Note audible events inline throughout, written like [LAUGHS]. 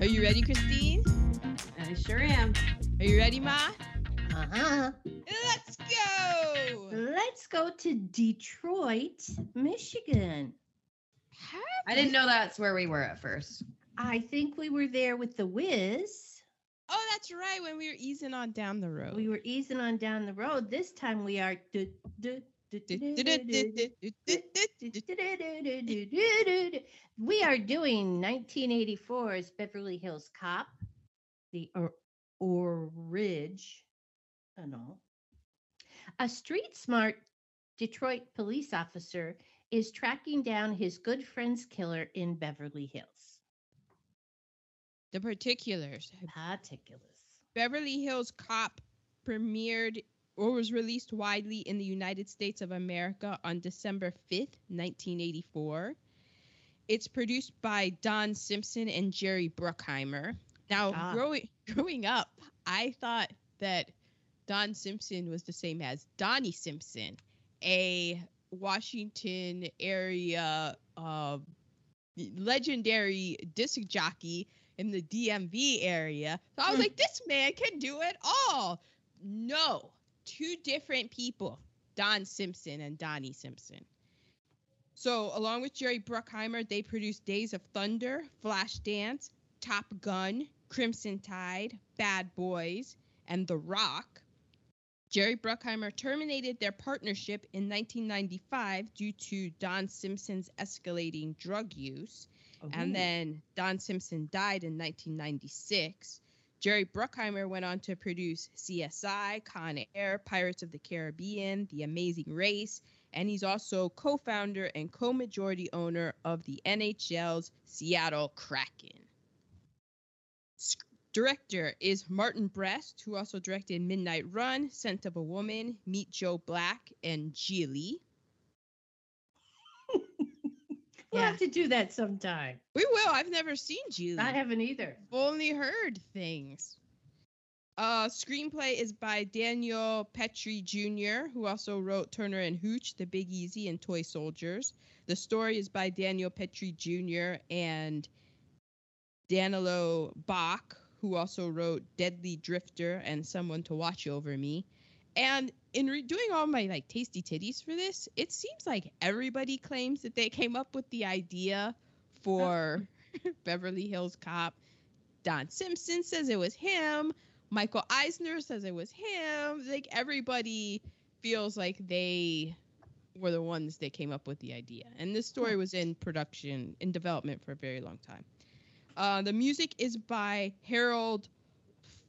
Are you ready, Christine? I sure am. Are you ready, Ma? Uh huh. Let's go. Let's go to Detroit, Michigan. I didn't know that's where we were at first. I think we were there with the Whiz. Oh, that's right. When we were easing on down the road. We were easing on down the road. This time we are. We are doing 1984's Beverly Hills Cop, the or, or Ridge. Don't know. A street smart Detroit police officer is tracking down his good friend's killer in Beverly Hills. The particulars. Particulars. Beverly Hills Cop premiered or was released widely in the United States of America on December 5th, 1984. It's produced by Don Simpson and Jerry Bruckheimer. Now, Ah. growing growing up, I thought that Don Simpson was the same as Donnie Simpson, a Washington area uh, legendary disc jockey in the DMV area. So I was Hmm. like, this man can do it all. No, two different people, Don Simpson and Donnie Simpson. So, along with Jerry Bruckheimer, they produced Days of Thunder, Flashdance, Top Gun, Crimson Tide, Bad Boys, and The Rock. Jerry Bruckheimer terminated their partnership in 1995 due to Don Simpson's escalating drug use. And then Don Simpson died in 1996. Jerry Bruckheimer went on to produce CSI, Con Air, Pirates of the Caribbean, The Amazing Race, and he's also co founder and co majority owner of the NHL's Seattle Kraken. Director is Martin Brest, who also directed Midnight Run, Scent of a Woman, Meet Joe Black, and Gigli. We'll Yeah. have to do that sometime. We will. I've never seen Gigli. I haven't either. only heard things. Uh, screenplay is by Daniel Petrie Jr., who also wrote Turner and Hooch, The Big Easy, and Toy Soldiers. The story is by Daniel Petrie Jr. and Danilo Bach, who also wrote Deadly Drifter and Someone to Watch Over Me. And in re- doing all my like tasty titties for this, it seems like everybody claims that they came up with the idea for [LAUGHS] Beverly Hills Cop. Don Simpson says it was him. Michael Eisner says it was him. Like everybody feels like they were the ones that came up with the idea. And this story was in production, in development for a very long time. Uh, the music is by Harold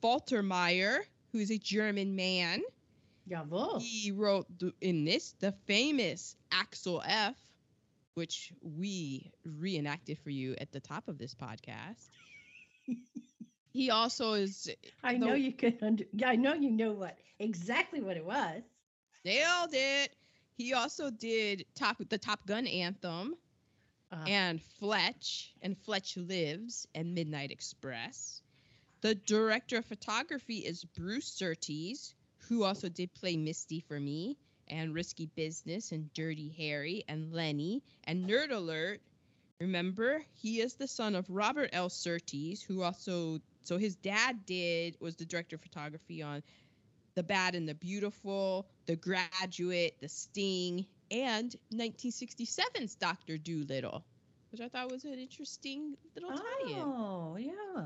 Faltermeyer, who's a German man. Jawohl. He wrote the, in this the famous Axel F, which we reenacted for you at the top of this podcast. [LAUGHS] he also is I the- know you could. Under, yeah, I know you know what exactly what it was. nailed it. He also did top the Top Gun anthem Uh, and Fletch and Fletch Lives and Midnight Express. The director of photography is Bruce Surtees, who also did play Misty for me and Risky Business and Dirty Harry and Lenny and Nerd Alert. Remember, he is the son of Robert L. Surtees, who also so his dad did was the director of photography on The Bad and the Beautiful, The Graduate, The Sting, and 1967's Doctor Dolittle, which I thought was an interesting little tie-in. oh yeah.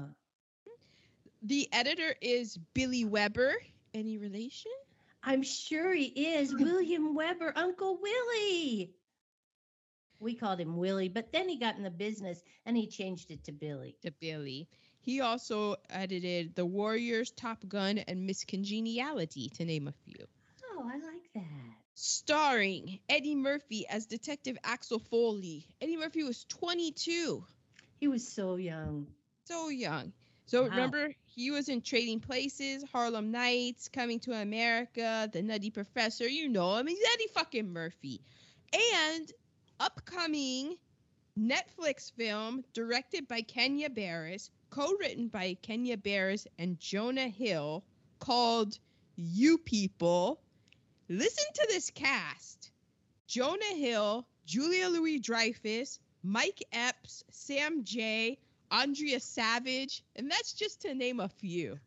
The editor is Billy Weber. Any relation? I'm sure he is [LAUGHS] William Weber, Uncle Willie. We called him Willie, but then he got in the business and he changed it to Billy. To Billy. He also edited The Warriors, Top Gun, and Miss Congeniality, to name a few. Oh, I like that. Starring Eddie Murphy as Detective Axel Foley. Eddie Murphy was 22. He was so young. so young. So Wow. remember, he was in Trading Places, Harlem Nights, Coming to America, The Nutty Professor. You know him. He's Eddie fucking Murphy. And upcoming Netflix film directed by Kenya Barris, co-written by Kenya Barris and Jonah Hill, called You People. Listen to this cast: Jonah Hill, Julia Louis Dreyfus, Mike Epps, Sam J, Andrea Savage, and that's just to name a few.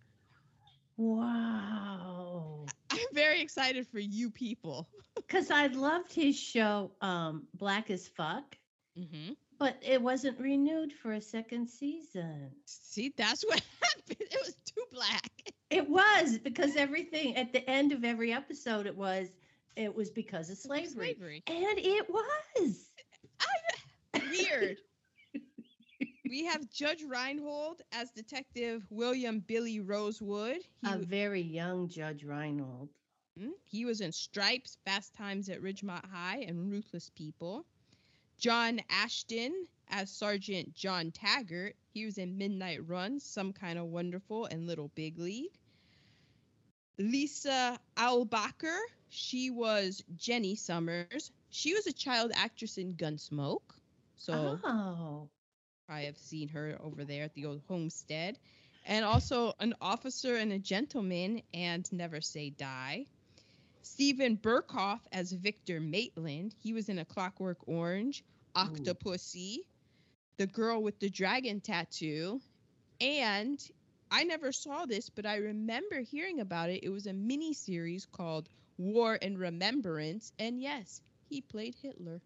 Wow. I'm very excited for you people. [LAUGHS] Because I loved his show, um, Black as Fuck, Mm-hmm. but it wasn't renewed for a second season. See, that's what [LAUGHS] happened. It was too black. It was because everything at the end of every episode, it was it was because of slavery, Slavery. and it was. Weird. We have Judge Reinhold as Detective William Billy Rosewood. He, A very young Judge Reinhold. Mm, he was in Stripes, Fast Times at Ridgemont High, and Ruthless People. John Ashton as Sergeant John Taggart. He was in Midnight Run, Some Kind of Wonderful, and Little Big League. Lisa Eilbacher. She was Jenny Summers. She was a child actress in Gunsmoke. So oh, I have seen her over there at the old homestead. And also an officer and a gentleman and Never Say Die. Steven Berkoff as Victor Maitland. He was in A Clockwork Orange, Octopussy, The Girl with the Dragon Tattoo, and I never saw this, but I remember hearing about it. It was a mini series called War and Remembrance, and yes, he played Hitler.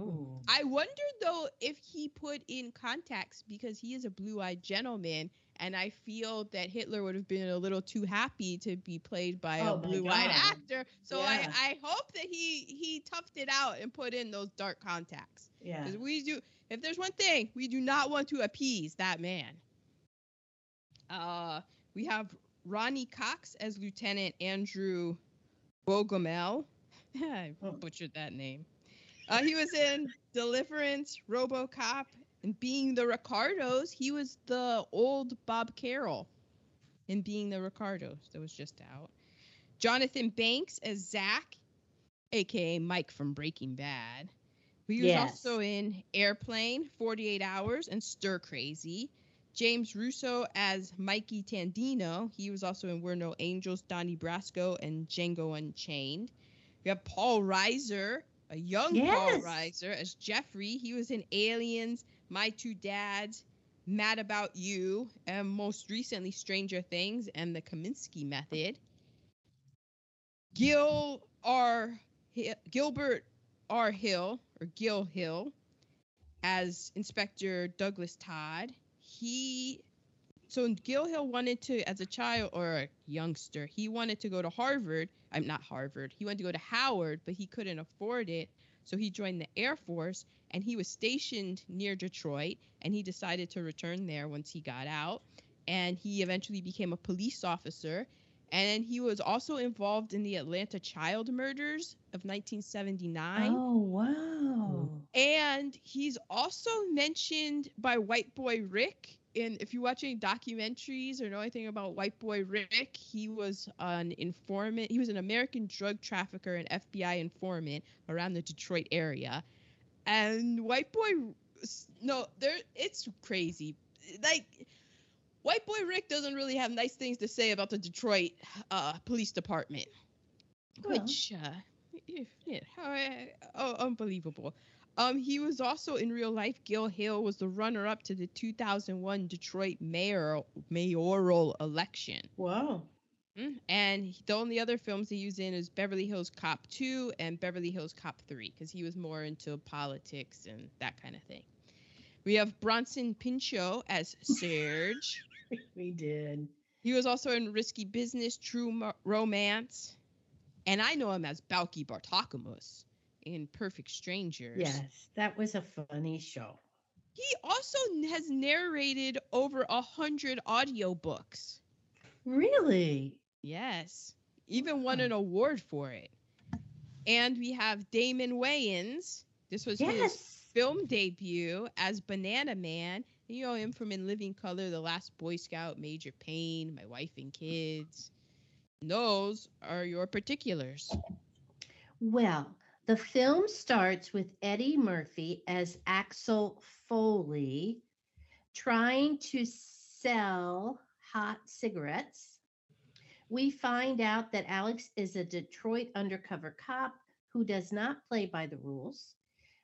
Ooh. I wondered though if he put in contacts because he is a blue-eyed gentleman, and I feel that Hitler would have been a little too happy to be played by Oh a blue-eyed actor. So Yeah. I, I hope that he he toughed it out and put in those dark contacts. yeah. Because we do, if there's one thing, we do not want to appease that man. Uh, we have Ronny Cox as Lieutenant Andrew Bogomil. [LAUGHS] I Oh. butchered that name. Uh, he was in Deliverance, RoboCop, and Being the Ricardos. He was the old Bob Carroll in Being the Ricardos that was just out. Jonathan Banks as Zach, aka Mike from Breaking Bad. He was Yes. also in Airplane, 48 Hours, and Stir Crazy. James Russo as Mikey Tandino. He was also in We're No Angels, Donnie Brasco, and Django Unchained. We have Paul Reiser, a young Paul Reiser, as Jeffrey. He was in Aliens, My Two Dads, Mad About You, and most recently Stranger Things and The Kominsky Method. Gil R. Gilbert R. Hill or Gil Hill as Inspector Douglas Todd. He so Gil Hill wanted to, as a child or a youngster, he wanted to go to Harvard. I'm not Harvard. He wanted to go to Howard, but he couldn't afford it. So he joined the Air Force and he was stationed near Detroit and he decided to return there once he got out. And he eventually became a police officer. And he was also involved in the Atlanta child murders of 1979. Oh wow. And he's also mentioned by White Boy Rick. And if you watch any documentaries or know anything about White Boy Rick, he was an informant. He was an American drug trafficker and FBI informant around the Detroit area. And White Boy, no, there, it's crazy. Like, White Boy Rick doesn't really have nice things to say about the Detroit uh, Police Department, Well. which, uh, yeah, yeah, oh, unbelievable. Um, he was also in real life. Gil Hill was the runner-up to the 2001 Detroit mayor mayoral election. Wow. Mm, And the only other films he was in is Beverly Hills Cop 2 and Beverly Hills Cop 3 because he was more into politics and that kind of thing. We have Bronson Pinchot as Serge. [LAUGHS] We did. He was also in Risky Business, True Mo- Romance, and I know him as Balki Bartokomous in Perfect Strangers. Yes, that was a funny show. He also has narrated over a hundred audiobooks. Really? Yes. Even won an award for it. And we have Damon Wayans. This was his film debut as Banana Man. You know him from In Living Color, The Last Boy Scout, Major Payne, My Wife and Kids. Those are your particulars. Well, the film starts with Eddie Murphy as Axel Foley trying to sell hot cigarettes. We find out that Alex is a Detroit undercover cop who does not play by the rules.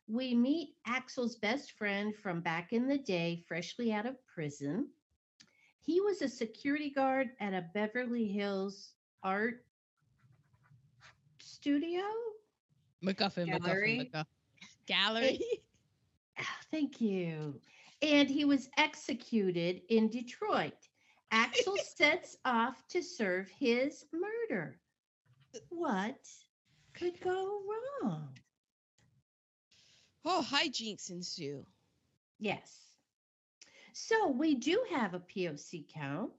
we meet Axel's best friend from back in the day, freshly out of prison. He was a security guard at a Beverly Hills art studio. MacGuffin, Gallery? MacGuffin, MacGuffin. Gallery. [LAUGHS] Ah, Thank you. And he was executed in Detroit. Axel [LAUGHS] sets off to serve his murder. What could go wrong? oh, hijinks ensue. Yes. So we do have a POC count.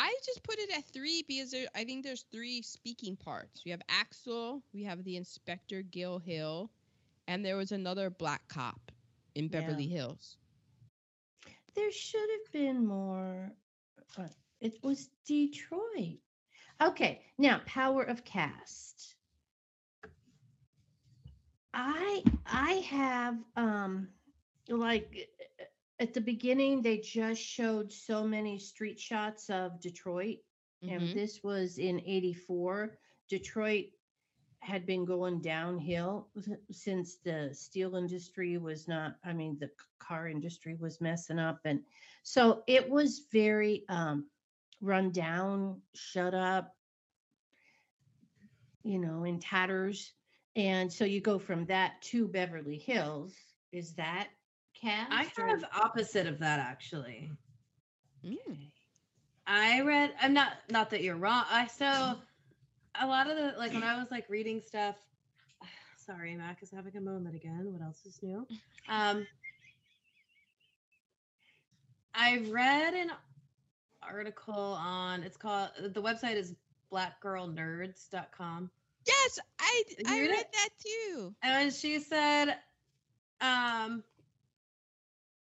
I just put it at three because there, I think there's three speaking parts. We have Axel, we have the Inspector Gil Hill, and there was another black cop in Beverly Hills. There should have been more. uh, It was Detroit. Okay, now power of cast. I I have um like at the beginning they just showed so many street shots of Detroit Mhm. and this was in 84 detroit had been going downhill since the steel industry was not i mean the car industry was messing up and so it was very um run down shut up you know in tatters. And so you go from that to beverly hills. Is that cast I or- have opposite of that actually. Mm. I read. I'm not. Not that you're wrong. I so a lot of the like when I was like reading stuff. [SIGHS] Sorry, Mac is having a moment again. What else is new? [LAUGHS] Um, I read an article on. It's called. The website is blackgirlnerds.com. Yes, I I read read it? that too. And she said, um,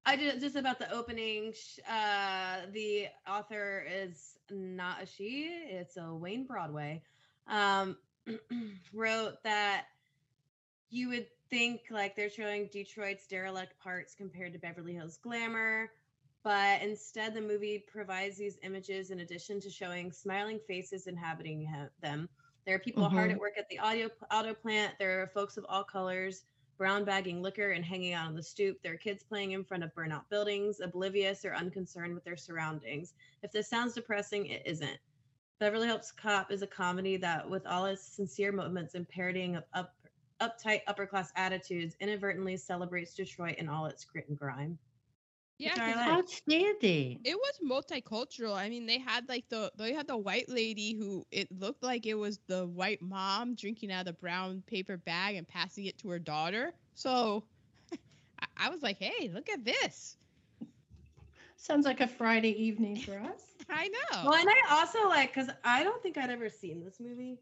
I did just about the opening. Uh, the author is not a she; it's a Wayne Broadway. Um, [CLEARS THROAT] wrote that you would think like they're showing Detroit's derelict parts compared to Beverly Hills glamour, but instead the movie provides these images in addition to showing smiling faces inhabiting them. There are people hard Mhm. at work at the audio auto plant. There are folks of all colors, brown bagging liquor and hanging out on the stoop. There are kids playing in front of burnout buildings, oblivious or unconcerned with their surroundings. If this sounds depressing, it isn't. Beverly Hills Cop is a comedy that, with all its sincere moments and parodying of up, uptight upper class attitudes, inadvertently celebrates Detroit in all its grit and grime. Yeah, Which I 'cause like. outstanding it was multicultural. I mean, they had like the they had the white lady who it looked like it was the white mom drinking out of the brown paper bag and passing it to her daughter. So [LAUGHS] I, I was like, hey, look at this. sounds like a friday evening for us [LAUGHS] I know. Well, and I also like because I don't think I'd ever seen this movie.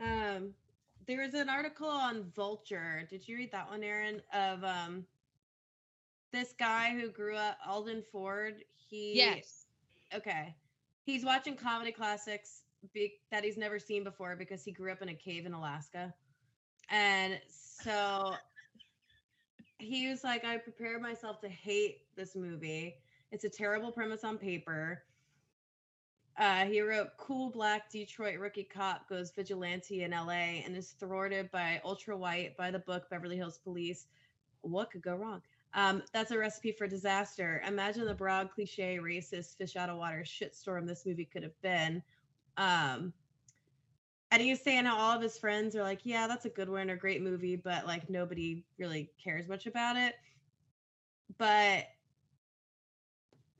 Um, there was an article on Vulture. Did you read that one, Aaron? Of um, this guy who grew up, Alden Ford. He yes. Okay, he's watching comedy classics be- that he's never seen before because he grew up in a cave in Alaska, and so he was like, I prepared myself to hate this movie. It's a terrible premise on paper. Uh, he wrote Cool Black Detroit Rookie Cop Goes Vigilante in LA and is thwarted by ultra white by the book Beverly Hills Police. What could go wrong? Um, that's a recipe for disaster. Imagine the broad, cliche, racist, fish out of water shitstorm this movie could have been. Um, and saying how all of his friends are like, yeah, that's a good one, a great movie, but like nobody really cares much about it. But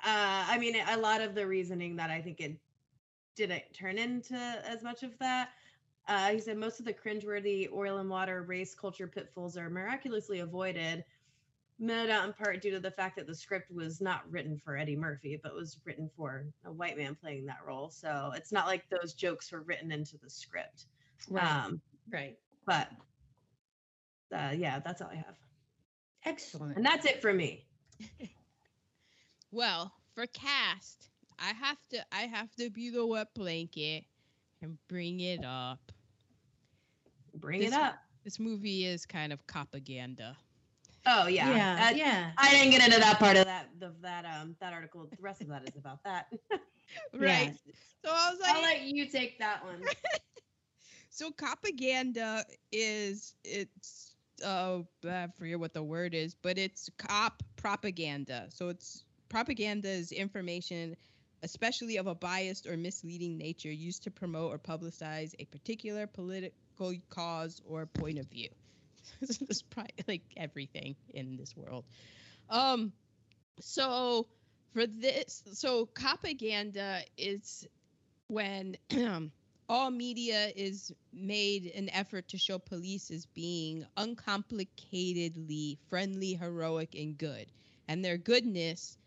uh, I mean, a lot of the reasoning that I think it didn't turn into as much of that. Uh, he said most of the cringeworthy oil and water race culture pitfalls are miraculously avoided, in part due to the fact that the script was not written for Eddie Murphy, but was written for a white man playing that role. So it's not like those jokes were written into the script. Um, right but uh, yeah, that's all I have. excellent And that's it for me. [LAUGHS] Well, for cast, I have to I have to be the wet blanket and bring it up. Bring This- it up. This movie is kind of propaganda. Oh yeah. yeah Uh, yeah I didn't get into that part of that of that um that article. The rest of that is about that. [LAUGHS] Right. So I was like I'll let you take that one. [LAUGHS] So propaganda is it's oh, I forget what the word is, but it's cop propaganda. So it's propaganda is information, especially of a biased or misleading nature, used to promote or publicize a particular political cause or point of view. [LAUGHS] this like everything in this world. Um, so for this, so propaganda is when [CLEARS THROAT] all media is made an effort to show police as being uncomplicatedly friendly, heroic, and good. And their goodness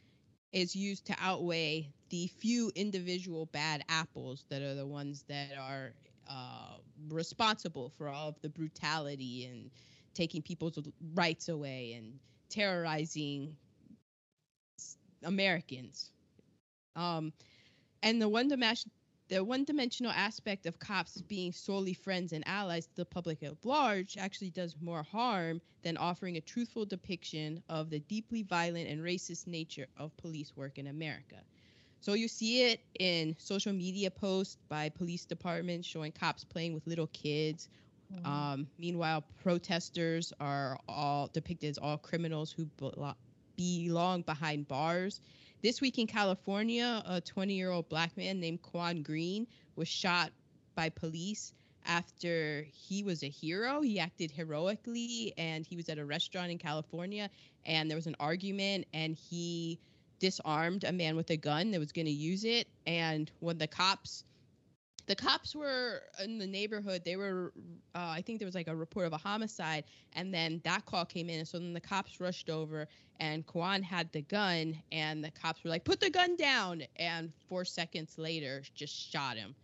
is used to outweigh the few individual bad apples that are the ones that are uh, responsible for all of the brutality and taking people's rights away and terrorizing Americans. Um, and the one dimension, the one-dimensional aspect of cops being solely friends and allies to the public at large actually does more harm than offering a truthful depiction of the deeply violent and racist nature of police work in America. So you see it in social media posts by police departments showing cops playing with little kids. Mm-hmm. Um, meanwhile, protesters are all depicted as all criminals who belong behind bars this week in California, a 20 year old black man named Quan Green was shot by police after he was a hero. He acted heroically and he was at a restaurant in California and there was an argument and he disarmed a man with a gun that was going to use it. And when the cops the cops were in the neighborhood. They were, uh, I think there was like a report of a homicide, and then that call came in. And so then the cops rushed over, and Kwan had the gun, and the cops were like, "Put the gun down!" And four seconds later, just shot him,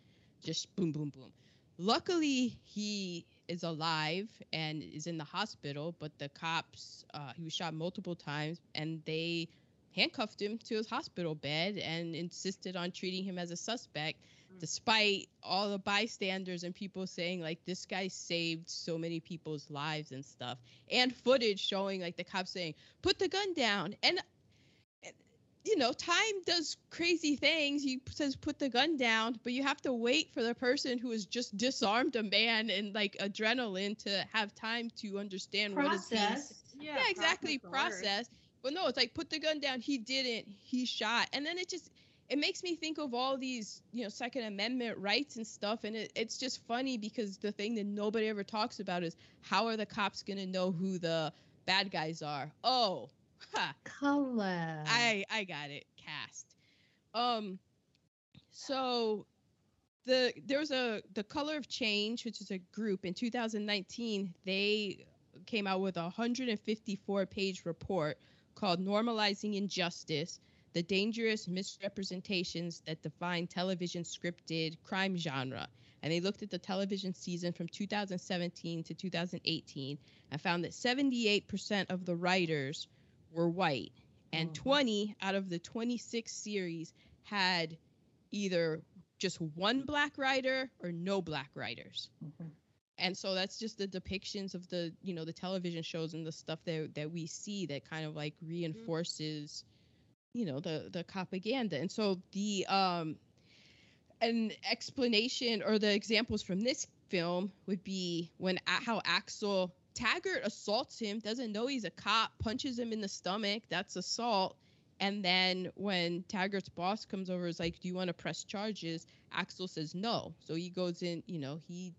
just boom, boom, boom. Luckily, he is alive and is in the hospital, but the cops, uh, he was shot multiple times, and they handcuffed him to his hospital bed and insisted on treating him as a suspect despite all the bystanders and people saying like this guy saved so many people's lives and stuff. And footage showing like the cops saying put the gun down. And you know time does crazy things. He says put the gun down but you have to wait for the person who has just disarmed a man and like adrenaline to have time to understand process. what is yeah, yeah exactly. process but no it's like put the gun down he didn't he shot and then it just it makes me think of all these, you know, Second Amendment rights and stuff. And it, it's just funny because the thing that nobody ever talks about is how are the cops going to know who the bad guys are? Oh, [LAUGHS] ha, color. I I got it. Cast. Um, so the there's a the color of change which is a group in 2019 they came out with a 154 page report called normalizing injustice the dangerous misrepresentations that define television scripted crime genre. And they looked at the television season from 2017 to 2018 and found that 78% of the writers were white, and mm-hmm. 20 out of the 26 series had either just one black writer or no black writers. Mm-hmm. And so that's just the depictions of the, you know, the television shows and the stuff that that we see that kind of like reinforces you know the the propaganda and so the um an explanation or the examples from this film would be when how Axel Taggart assaults him, doesn't know he's a cop, punches him in the stomach. That's assault. And then when Taggart's boss comes over, is like, "Do you want to press charges?" Axel says no. So he goes in. You know, he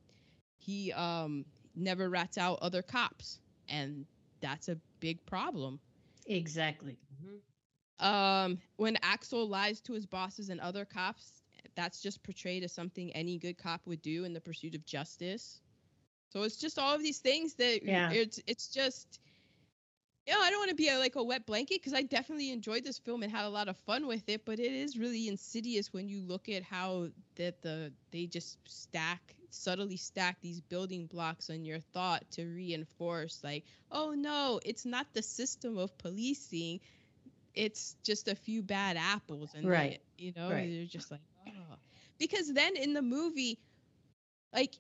he um never rats out other cops, and that's a big problem. Exactly. Mm-hmm. Um, when Axel lies to his bosses and other cops, that's just portrayed as something any good cop would do in the pursuit of justice. So it's just all of these things that yeah. it's it's just know, I don't want to be a, like a wet blanket because I definitely enjoyed this film and had a lot of fun with it, but it is really insidious when you look at how that the they just stack subtly stack these building blocks on your thought to reinforce like, oh no, it's not the system of policing it's just a few bad apples and right they, you know right. they're just like oh because then in the movie like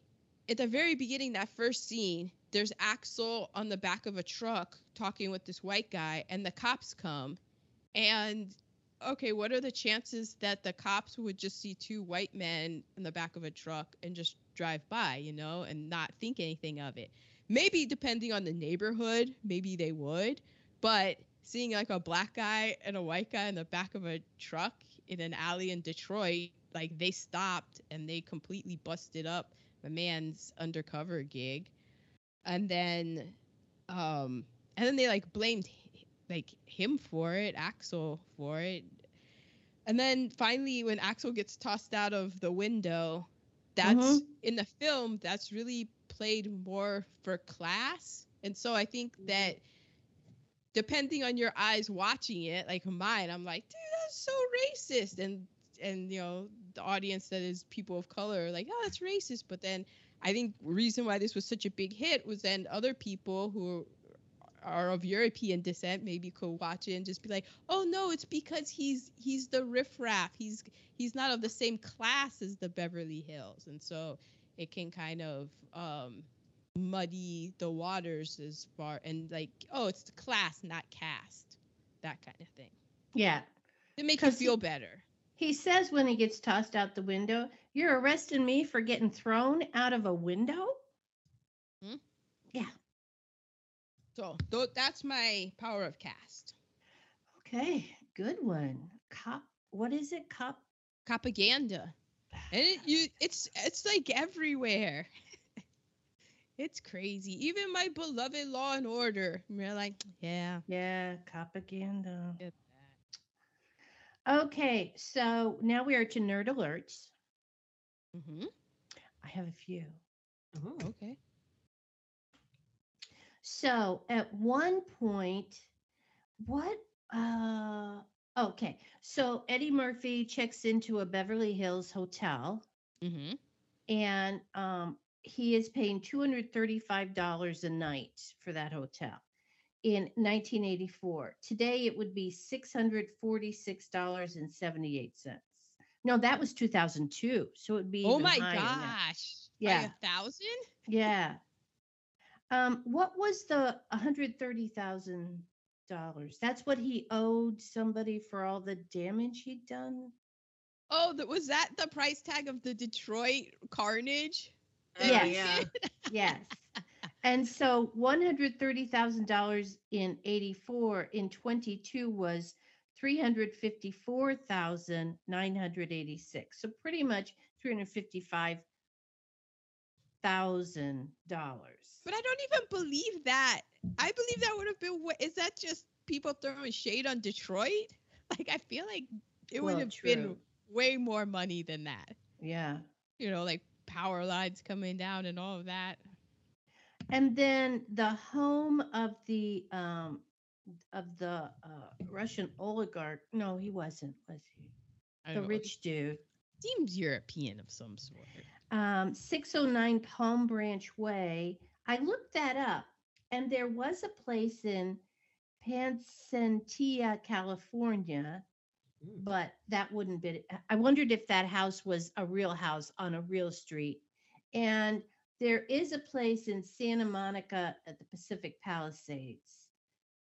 at the very beginning that first scene there's axel on the back of a truck talking with this white guy and the cops come and okay what are the chances that the cops would just see two white men in the back of a truck and just drive by you know and not think anything of it maybe depending on the neighborhood, maybe they would, but seeing like a black guy and a white guy in the back of a truck in an alley in Detroit, like they stopped and they completely busted up the man's undercover gig. And then um and then they like blamed like him for it, Axel for it. And then finally when Axel gets tossed out of the window, that's Mhm. in the film that's really played more for class. And so I think that depending on your eyes watching it, like mine, I'm like, dude, that's so racist. And and you know, the audience that is people of color, like, oh, that's racist. But then I think reason why this was such a big hit was then other people who are of European descent maybe could watch it and just be like, oh no, it's because he's he's the riffraff. He's he's not of the same class as the Beverly Hills, and so it can kind of um, muddy the waters as far and like, oh, it's the class, not caste, that kind of thing. Yeah. To make you 'Cause he- feel better. He says when he gets tossed out the window, You're arresting me for getting thrown out of a window? Hmm? Yeah. So th- that's my power of cast. Okay, good one. Cop, what is it? Cop. Propaganda. And it, you, it's it's like everywhere. [LAUGHS] it's crazy. Even my beloved Law and Order. We're like, yeah. Yeah, propaganda. Okay, so now we are to nerd alerts. That. Mm-hmm. I have a few. Oh. Okay. So at one point, what? Uh, okay. So Eddie Murphy checks into a Beverly Hills hotel Mm-hmm. and um, he is paying $235 a night for that hotel in 1984. Today it would be $646.78. No, that was 2002. So it would be Oh my now. gosh. Yeah. By a thousand? Yeah. Um, what was the $130,000? That's what he owed somebody for all the damage he'd done? Oh, that was that the price tag of the Detroit carnage? Oh, Yes. yeah. [LAUGHS] Yes. and so $130,000 in 84 in 22 was 354,986. So pretty much $355,000. But I don't even believe that. I believe that would have been. wa- Is that just people throwing shade on Detroit? [LAUGHS] Like I feel like it would Well, have been way more money than that. Yeah. You know, like power lines coming down and all of that. And then the home of the um of the uh, Russian oligarch. No, he wasn't, was he? The don't know, rich dude. seems European of some sort. Um, 609 Palm Branch Way. I looked that up, and there was a place in Pansentilla, California, Mm. but that wouldn't be. I wondered if that house was a real house on a real street. And there is a place in Santa Monica at the Pacific Palisades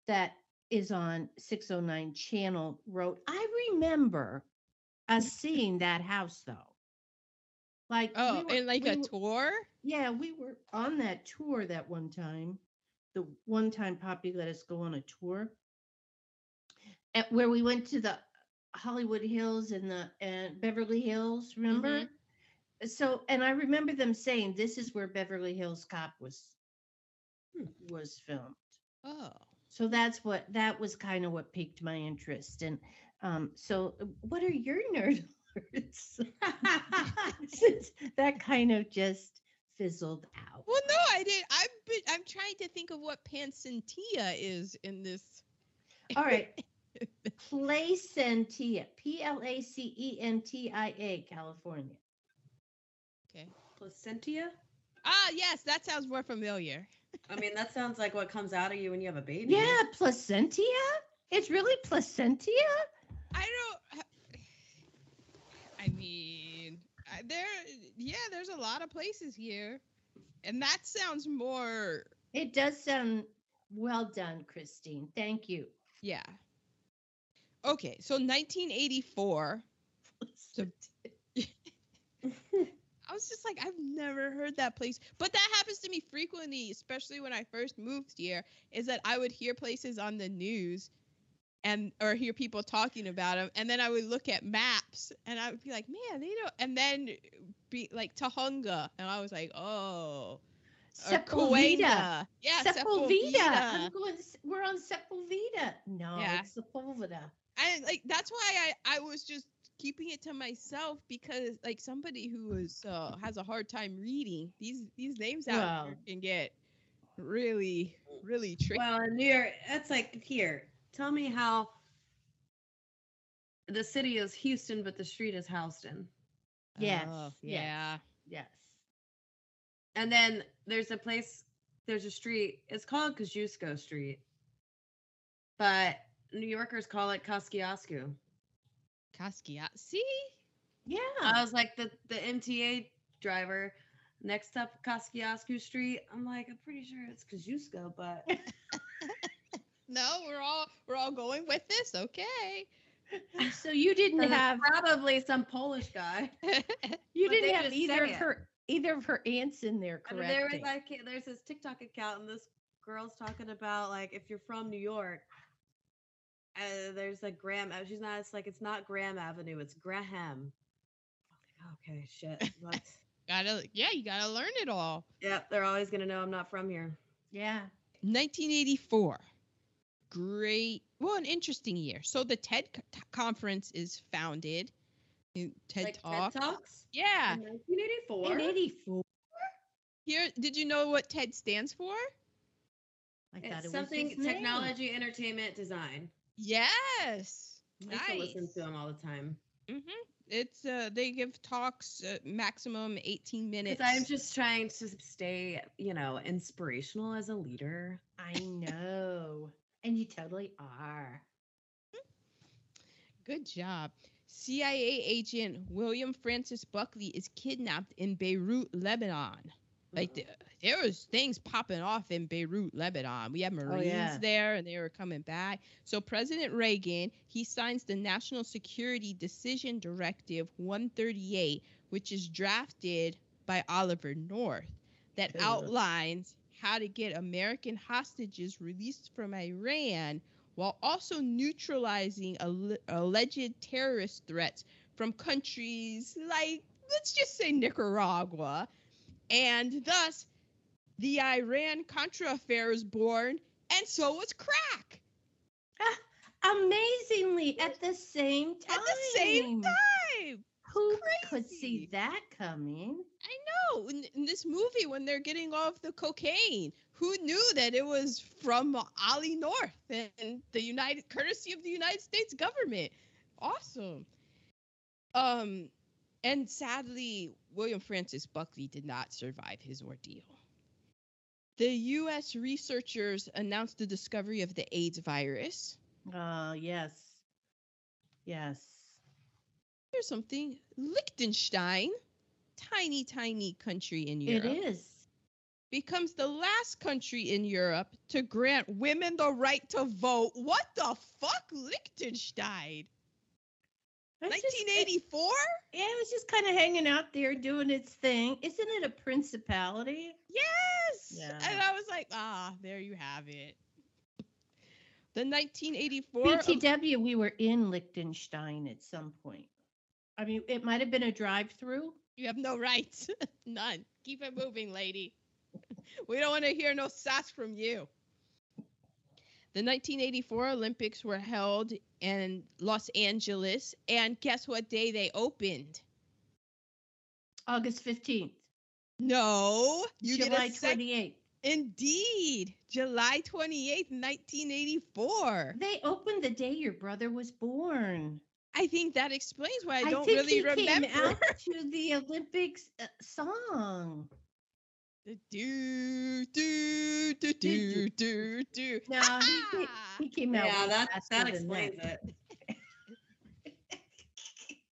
that is on 609 Channel Road. I remember us seeing that house though. Like we Oh, were- and like we a were- tour? yeah, we were on that tour that one time. The one time Poppy let us go on a tour. At where we went to the Hollywood Hills and the and Beverly Hills, remember? So and I remember them saying this is where Beverly Hills Cop was Hmm. was filmed. Oh. So that's what that was kind of what piqued my interest. And um, so uh, what are your [LAUGHS] nerd alerts? [LAUGHS] Since that kind of just fizzled out. Well, no, I did. I'm been, I'm trying to think of what Pancentia is in this. All right. [LAUGHS] Placentia, P L A C E N T I A, California. Okay. Placentia? Ah, yes, that sounds more familiar. I mean, that sounds like what comes out of you when you have a baby. Yeah, placentia? It's really placentia? I don't. I mean, there. Yeah, there's a lot of places here, and that sounds more. It does sound well done, Christine. Thank you. Yeah. Okay, so 1984. So [LAUGHS] [LAUGHS] I was just like, I've never heard that place. But that happens to me frequently, especially when I first moved here, is that I would hear places on the news and or hear people talking about them and then I would look at maps and I would be like, "Man, they don't." And then be like Tahunga and I was like, "Oh, Sepulveda. Yeah, Sepulveda. I'm going. We're on Sepulveda. No, Yeah. it's Sepulveda. I like that's why I I was just keeping it to myself because like somebody who is uh, has a hard time reading these these names out Well. here can get really really tricky. Well, in New York, that's like here. Tell me how the city is Houston, but the street is Houston. Yes, Oh, yes. yeah. Yes. And then there's a place, there's a street. It's called Kosciuszko Street, but New Yorkers call it Kosciuszko. Kaskia. See? Yeah. I was like the the MTA driver next up Kosciuszko Street. I'm like, I'm pretty sure it's Kosciuszko, but [LAUGHS] No, we're all we're all going with this. Okay. so you didn't it's have probably some Polish guy. [LAUGHS] you didn't have either say of her either of her aunts in there, I mean, correct? there was like there's this TikTok account and this girl's talking about like if you're from New York, uh, there's like Graham. She's not. It's like it's not Graham Avenue. It's Graham. Okay, shit. [LAUGHS] What? gotta yeah, you gotta learn it all. Yeah, they're always gonna know I'm not from here. yeah. 1984. Great. Well, an interesting year. So the TED co- conference is founded. TED like Talk. TED Talks. Yeah. In 1984. In 84. Here, did you know what TED stands for? I thought It's it was something name. technology, entertainment, design. Yes. Nice. I used to listen to them all the time. hmm It's uh, they give talks uh, maximum 18 minutes. I'm just trying to stay, you know, inspirational as a leader. I know. And you totally are. Good job. CIA agent William Francis Buckley is kidnapped in Beirut, Lebanon. Like the, there was things popping off in Beirut, Lebanon. We had oh, Marines yeah. there, and they were coming back. So President Reagan he signs the National Security Decision Directive 138, which is drafted by Oliver North, that Ugh. outlines how to get American hostages released from Iran while also neutralizing alle- alleged terrorist threats from countries like, let's just say Nicaragua. And thus, the Iran Contra affair is born, and so was crack Amazingly, at the same time. at the same time. Who could see that coming? I know. In, in this movie, when they're getting off the cocaine, who knew that it was from Ollie North and the United, courtesy of the United States government? Awesome. Um, and sadly, William Francis Buckley did not survive his ordeal. The U.S. researchers announced the discovery of the AIDS virus. Oh, yes. Yes. Here's something Liechtenstein, tiny, tiny country in Europe. It is. becomes the last country in Europe to grant women the right to vote. What the fuck, Liechtenstein? It's just- 1984? yeah, it was just kind of hanging out there doing its thing. Isn't it a principality? Yes. Yeah. And I was like, ah, there you have it. The 1984. BTW, we were in Liechtenstein at some point. I mean, it might have been a drive-through. You have no rights. [LAUGHS] None. Keep it moving, lady. [LAUGHS] we don't want to hear no sass from you. The 1984 Olympics were held in Los Angeles, and guess what day they opened? August 15th, No, you July sec- 28th. Indeed, July 28th, 1984. They opened the day your brother was born. I think that explains why I don't I think really he remember. came out [LAUGHS] to the Olympics uh, song. The do do do do do do. No, he, ca- he came out. Yeah, way that faster that than explains that. it. [LAUGHS]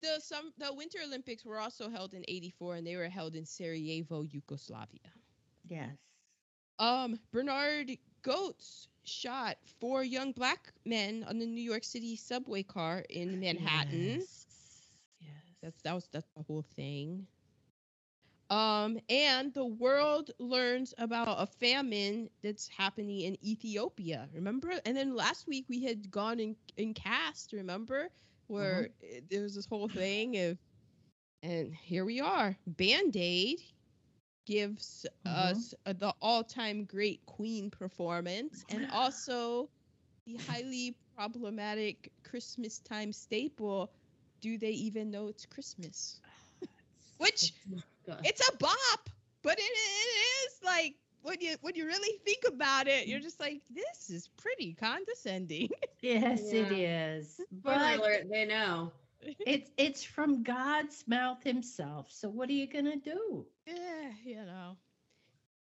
The some the Winter Olympics were also held in 84 and they were held in Sarajevo, Yugoslavia. Yes. Um Bernard Goetz shot four young black men on the New York City subway car in Manhattan. Yes. yes. That's that was that's the whole thing. Um, and the world learns about a famine that's happening in Ethiopia. Remember? And then last week we had gone in in cast. Remember where uh, there was this whole thing of, and here we are. Band Aid gives Mhm. us uh, the all-time great Queen performance, and [GASPS] also the highly problematic Christmas time staple. Do they even know it's Christmas? [SIGHS] Which God. it's a bop, but it, it is like when you when you really think about it, you're just like, this is pretty condescending. [LAUGHS] Yes, it Yeah. is. Spoiler But alert, they know. it's it's from God's mouth himself. So what are you gonna do? yeah, you know.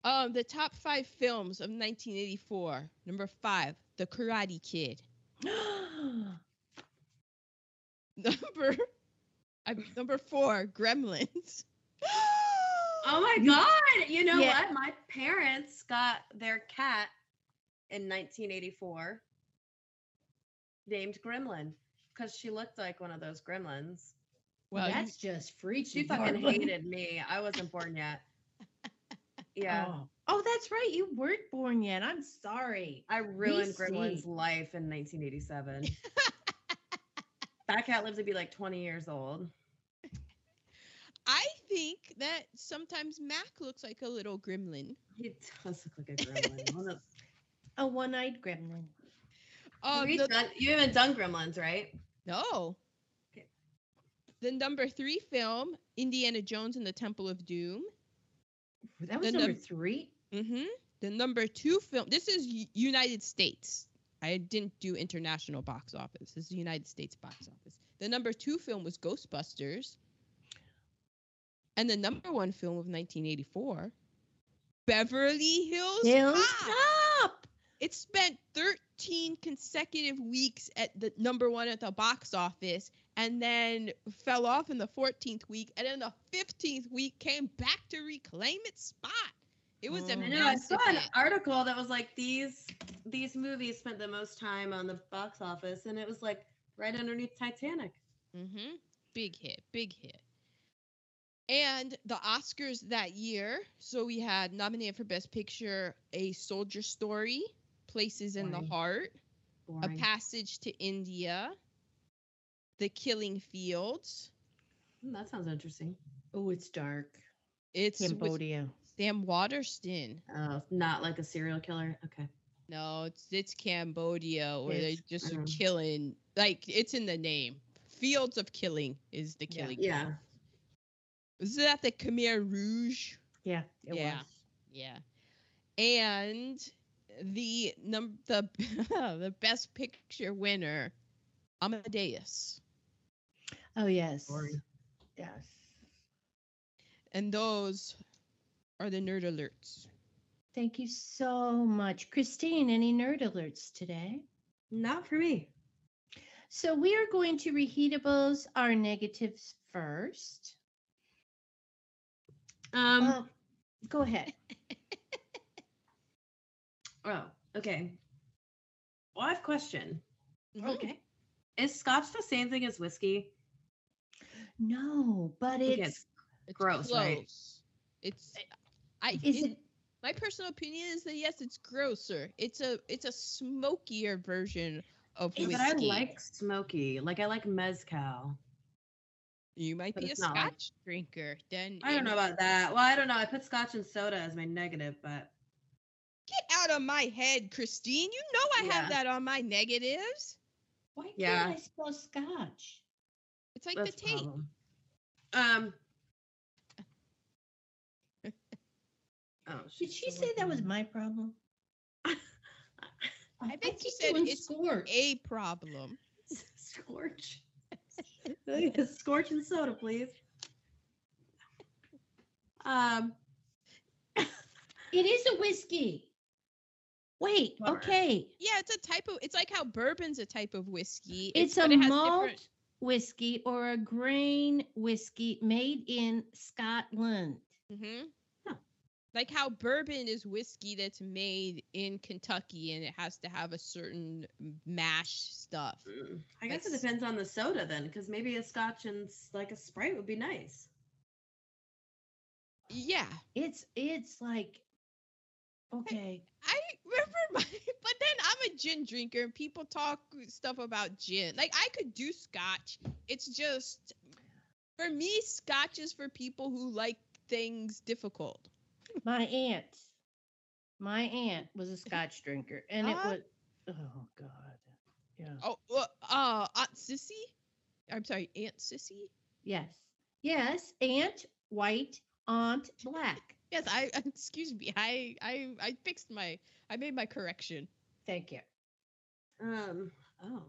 Um, the top five films of 1984. Number five, The Karate Kid. [GASPS] Number, uh, number four, Gremlins. [GASPS] [LAUGHS] Oh my god! You know Yeah. what? My parents got their cat in 1984 named Gremlin because she looked like one of those gremlins. Well, you- that's just freaky. She fucking hated me. I wasn't born yet. [LAUGHS] Yeah. Oh. Oh, that's right. You weren't born yet. I'm sorry. I ruined. Gremlin's life in 1987. [LAUGHS] that cat lives to be like 20 years old. I think that sometimes Mac looks like a little gremlin. He does look like a gremlin. [LAUGHS] A one-eyed gremlin. Um, We've the- done- you haven't done Gremlins, right? No. Okay. The number three film, Indiana Jones and the Temple of Doom. That was The number num- three. Mm-hmm. The number two film, this is U- United States. I didn't do international box office. This is the United States box office. The number two film was Ghostbusters. And the number one film of 1984, Beverly Hills, Hills Cop. Cop. It spent 13 consecutive weeks at the number one at the box office and then fell off in the 14th week. And then the 15th week came back to reclaim its spot. It was a Mm. I know. I saw an article that was like these these movies spent the most time on the box office, and it was like right underneath Titanic. Mm-hmm. Big hit, big hit. And the Oscars that year, so we had nominated for Best Picture A Soldier Story, Places in the. Heart, A Passage to India, The Killing Fields. Hmm, that sounds interesting. Oh, it's dark. It's Cambodia. Sam Waterston. Oh, not like a serial killer. Okay. No, it's it's Cambodia where they It's- just are Mhm. killing. Like it's in the name. Fields of Killing is the Yeah. killing. Yeah. field. Was that the Khmer Rouge? Yeah, it Yeah. was. Yeah. And the num the [LAUGHS] the best picture winner, Amadeus. Oh yes. Boring. Yes. And those are the nerd alerts. Thank you so much. Christine, any nerd alerts today? Not for me. So we are going to reheatables our negatives first. Um. Uh, go ahead. [LAUGHS] oh. Okay. Well, I have a question. Mhm. Okay. Is Scotch the same thing as whiskey? No, but Okay, it's It's Gross, right? close. It's I is in- it my personal opinion is that yes, it's grosser. It's a it's a smokier version of whiskey. But I like smoky. Like I like mezcal. You might but be a it's not like- scotch drinker. Then I don't know about that. Well, I don't know. I put scotch and soda as my negative, but Get out of my head, Christine. You know I Yeah. have that on my negatives. why can't Yeah. I spell scotch? It's like that's the the tape. problem. Um. [LAUGHS] Oh, Did she still say that was my problem? I [LAUGHS] think you keep said doing it's scorch. a problem. [LAUGHS] on. Scorch. [LAUGHS] Scorch and soda, please. Um. It is a whiskey. Wait, Bummer. okay. Yeah, it's a type of. It's like how bourbon's a type of whiskey. It's, but a it malt different- whiskey or a grain whiskey made in Scotland. Mhm. Huh. Like how bourbon is whiskey that's made in Kentucky and it has to have a certain mash stuff. mm, I guess it depends on the soda then, because maybe a scotch and like a sprite would be nice. Yeah. It's it's like okay. I remember [LAUGHS] my, but then I'm a gin drinker and people talk stuff about gin. Like I could do scotch. It's just for me, scotch is for people who like things difficult. My aunt, my aunt was a [LAUGHS] scotch drinker, and it was oh god, yeah, Oh, uh, uh Aunt Sissy. I'm sorry, Aunt Sissy. yes, yes, aunt white, aunt [LAUGHS] black. Yes, I [LAUGHS] excuse me. I I I fixed my I made my correction. Thank you. Um. Oh.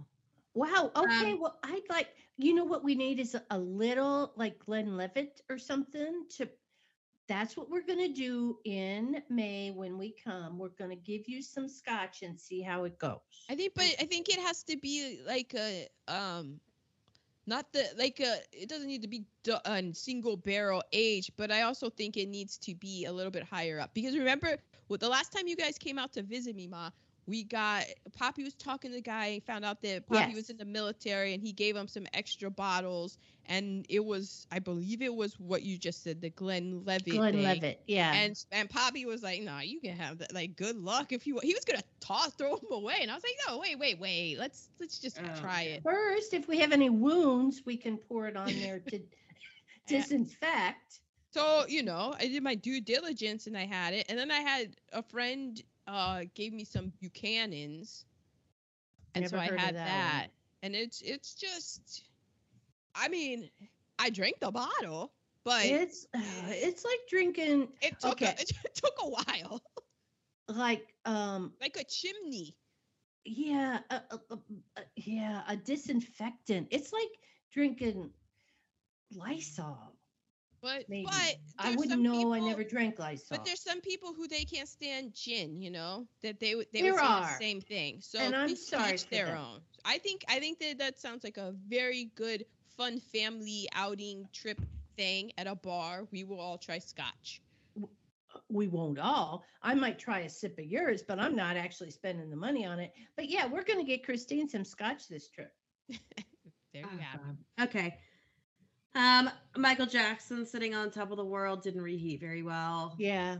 Wow. Okay. Um, well, I'd like you know what we need is a, a little like Glenlivet or something to. That's what we're gonna do in May when we come. We're gonna give you some scotch and see how it goes. I think, but I think it has to be like a um, not the like a. It doesn't need to be a single barrel age, but I also think it needs to be a little bit higher up because remember, well, the last time you guys came out to visit me, ma, we got Poppy was talking to the guy, found out that Poppy was in the military, and he gave him some extra bottles, and it was, I believe, it was what you just said, the Glenlivet. Glenn thing. Levitt. Yeah. And and Poppy was like, "Nah, you can have that. Like, good luck if you." wa-" He was gonna toss, throw him away, and I was like, "No, wait, wait, wait. Let's let's just Oh, try okay. it." First, if we have any wounds, we can pour it on there to [LAUGHS] [LAUGHS] disinfect. So you know, I did my due diligence and I had it, and then I had a friend uh gave me some Buchanan's, and so I had that that, and it's it's just, I mean, I drank the bottle, but It's uh, [SIGHS] it's like drinking it took okay. a, [LAUGHS] it took a while, like um like a chimney. yeah a, a, a- a- yeah a disinfectant. It's like drinking Lysol. But Maybe. but I wouldn't know. I never drank Lysol. But there's some people who they can't stand gin, you know, that they would they There would say are. the same thing. So And I'm sorry their them. own. I think I think that that sounds like a very good fun family outing trip thing at a bar. We will all try scotch. we won't all. I might try a sip of yours, but I'm not actually spending the money on it. But yeah, we're gonna get Christine some scotch this trip. [LAUGHS] There you have it. Okay. Um, Michael Jackson sitting on top of the world didn't reheat very well. Yeah,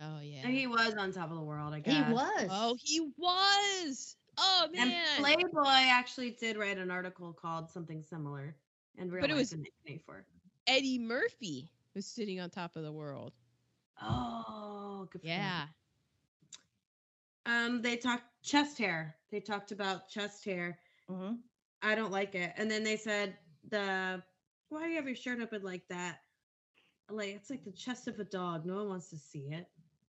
Oh yeah. And He was on top of the world, I guess. he was. oh, he was. Oh man. And. Playboy actually did write an article called something similar in real But it was- in 1984. Eddie Murphy was sitting on top of the world. Oh, good for him. Yeah. Um, they talked chest hair. They talked about chest hair. Mhm. I don't like it. And then they said the why do you have your shirt open like that? Like it's like the chest of a dog. No one wants to see it.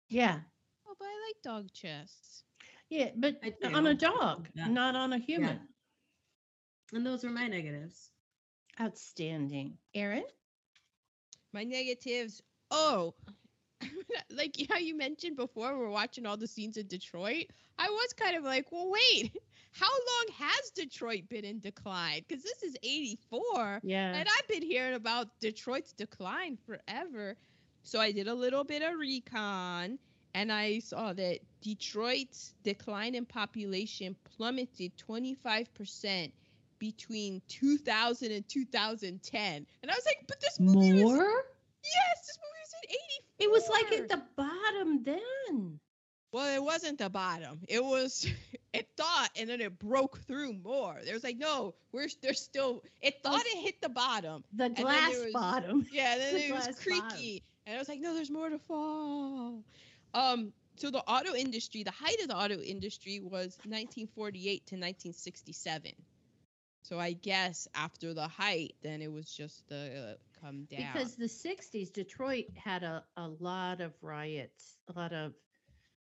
Yeah, Oh, but I like dog chests. yeah, but on a dog, Yeah. not on a human. And those were my negatives. Outstanding, Aaron. My negatives. Oh, [LAUGHS] like how you mentioned before, we're watching all the scenes in Detroit. I was kind of like, well, wait, [LAUGHS] how long has Detroit been in decline? Because this is 84. Yeah, And I've been hearing about Detroit's decline forever. So I did a little bit of recon and I saw that Detroit's decline in population plummeted 25% between 2000 and 2010. And I was like, but this movie was more. Yes, this movie was in 84. It was like at the bottom then. Well, it wasn't the bottom. It was [LAUGHS] it thought and then it broke through more. There was like, no, we're there's still it thought it hit the bottom. The glass was- bottom. [LAUGHS] Yeah, then [LAUGHS] The it was creaky. bottom. And I was like, no, there's more to fall. Um, so the auto industry, the height of the auto industry was 1948 to 1967. So I guess after the height, then it was just the uh, come down. Because the 60s, Detroit had a, a lot of riots, a lot of,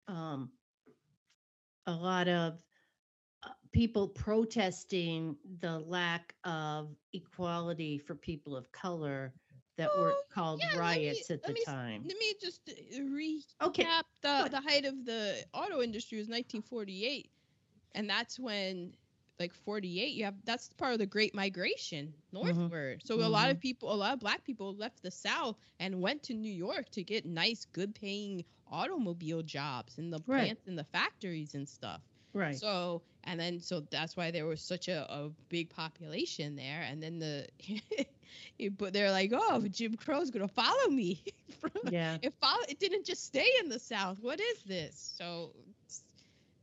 um, a lot of uh, people protesting the lack of equality for people of color that were Oh, called yeah, let me- riots at the me time. Let me just uh, recap Okay, the, the height of the auto industry was 1948. And that's when, like 48, you have that's part of the Great Migration Mm-hmm. northward. So a lot of people, a lot of black people left the South and went to New York to get nice, good paying automobile jobs in the Right. plants and the factories and stuff. right. So and then so that's why there was such a, a big population there and then the [LAUGHS] but they're like oh jim crow's gonna follow me [LAUGHS] Yeah. it follow it didn't just stay in the south what is this so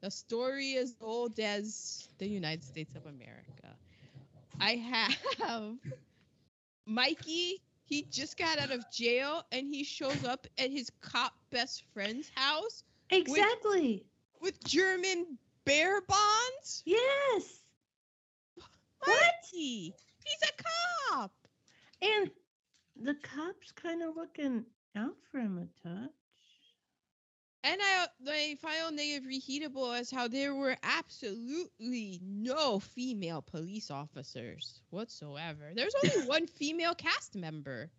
the story as old as the united states of america i have mikey he just got out of jail and he shows up at his cop best friend's house Exactly. with german bearer bonds Yes. What? Mikey, he's a cop And the cops kind of looking out for him a. And I they found negative reheatable as how there were absolutely no female police officers whatsoever. There's only [LAUGHS] one female cast member.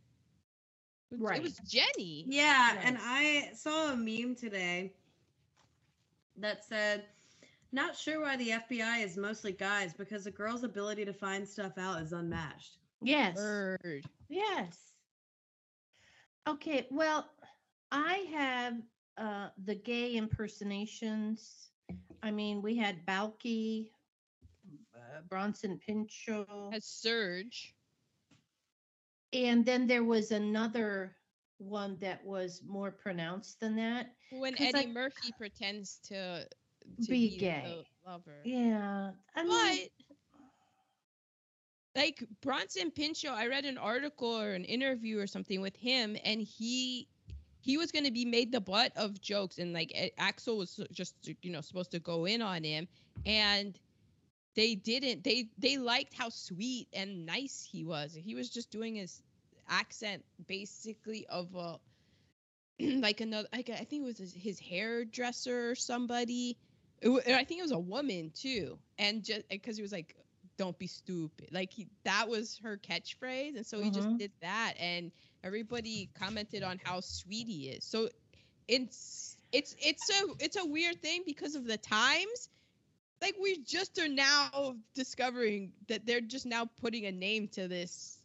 It was- Right. It was Jenny. Yeah, and I saw a meme today that said, "Not sure why the FBI is mostly guys because a girl's ability to find stuff out is unmatched." Yes. Bird. Yes. Okay, well, I have uh the gay impersonations. I mean, we had Balki, uh, Bronson Pinchot, Has Serge. and then there was another one that was more pronounced than that. When Eddie I- Murphy pretends to, to Be the gay. lover. Yeah, I But mean, like Bronson Pinchot, I read an article or an interview or something with him, and he he was going to be made the butt of jokes, and like Axel was just you know supposed to go in on him, and they didn't. They they liked how sweet and nice he was. He was just doing his accent basically of a [CLEARS THROAT] like another like I think it was his, his hairdresser or somebody. It, I think it was a woman too, and just because he was like, "Don't be stupid," like he, that was her catchphrase, and so he just Mhm. did that, and everybody commented on how sweet he is. So it's it's it's a it's a weird thing because of the times. Like we just are now discovering that they're just now putting a name to this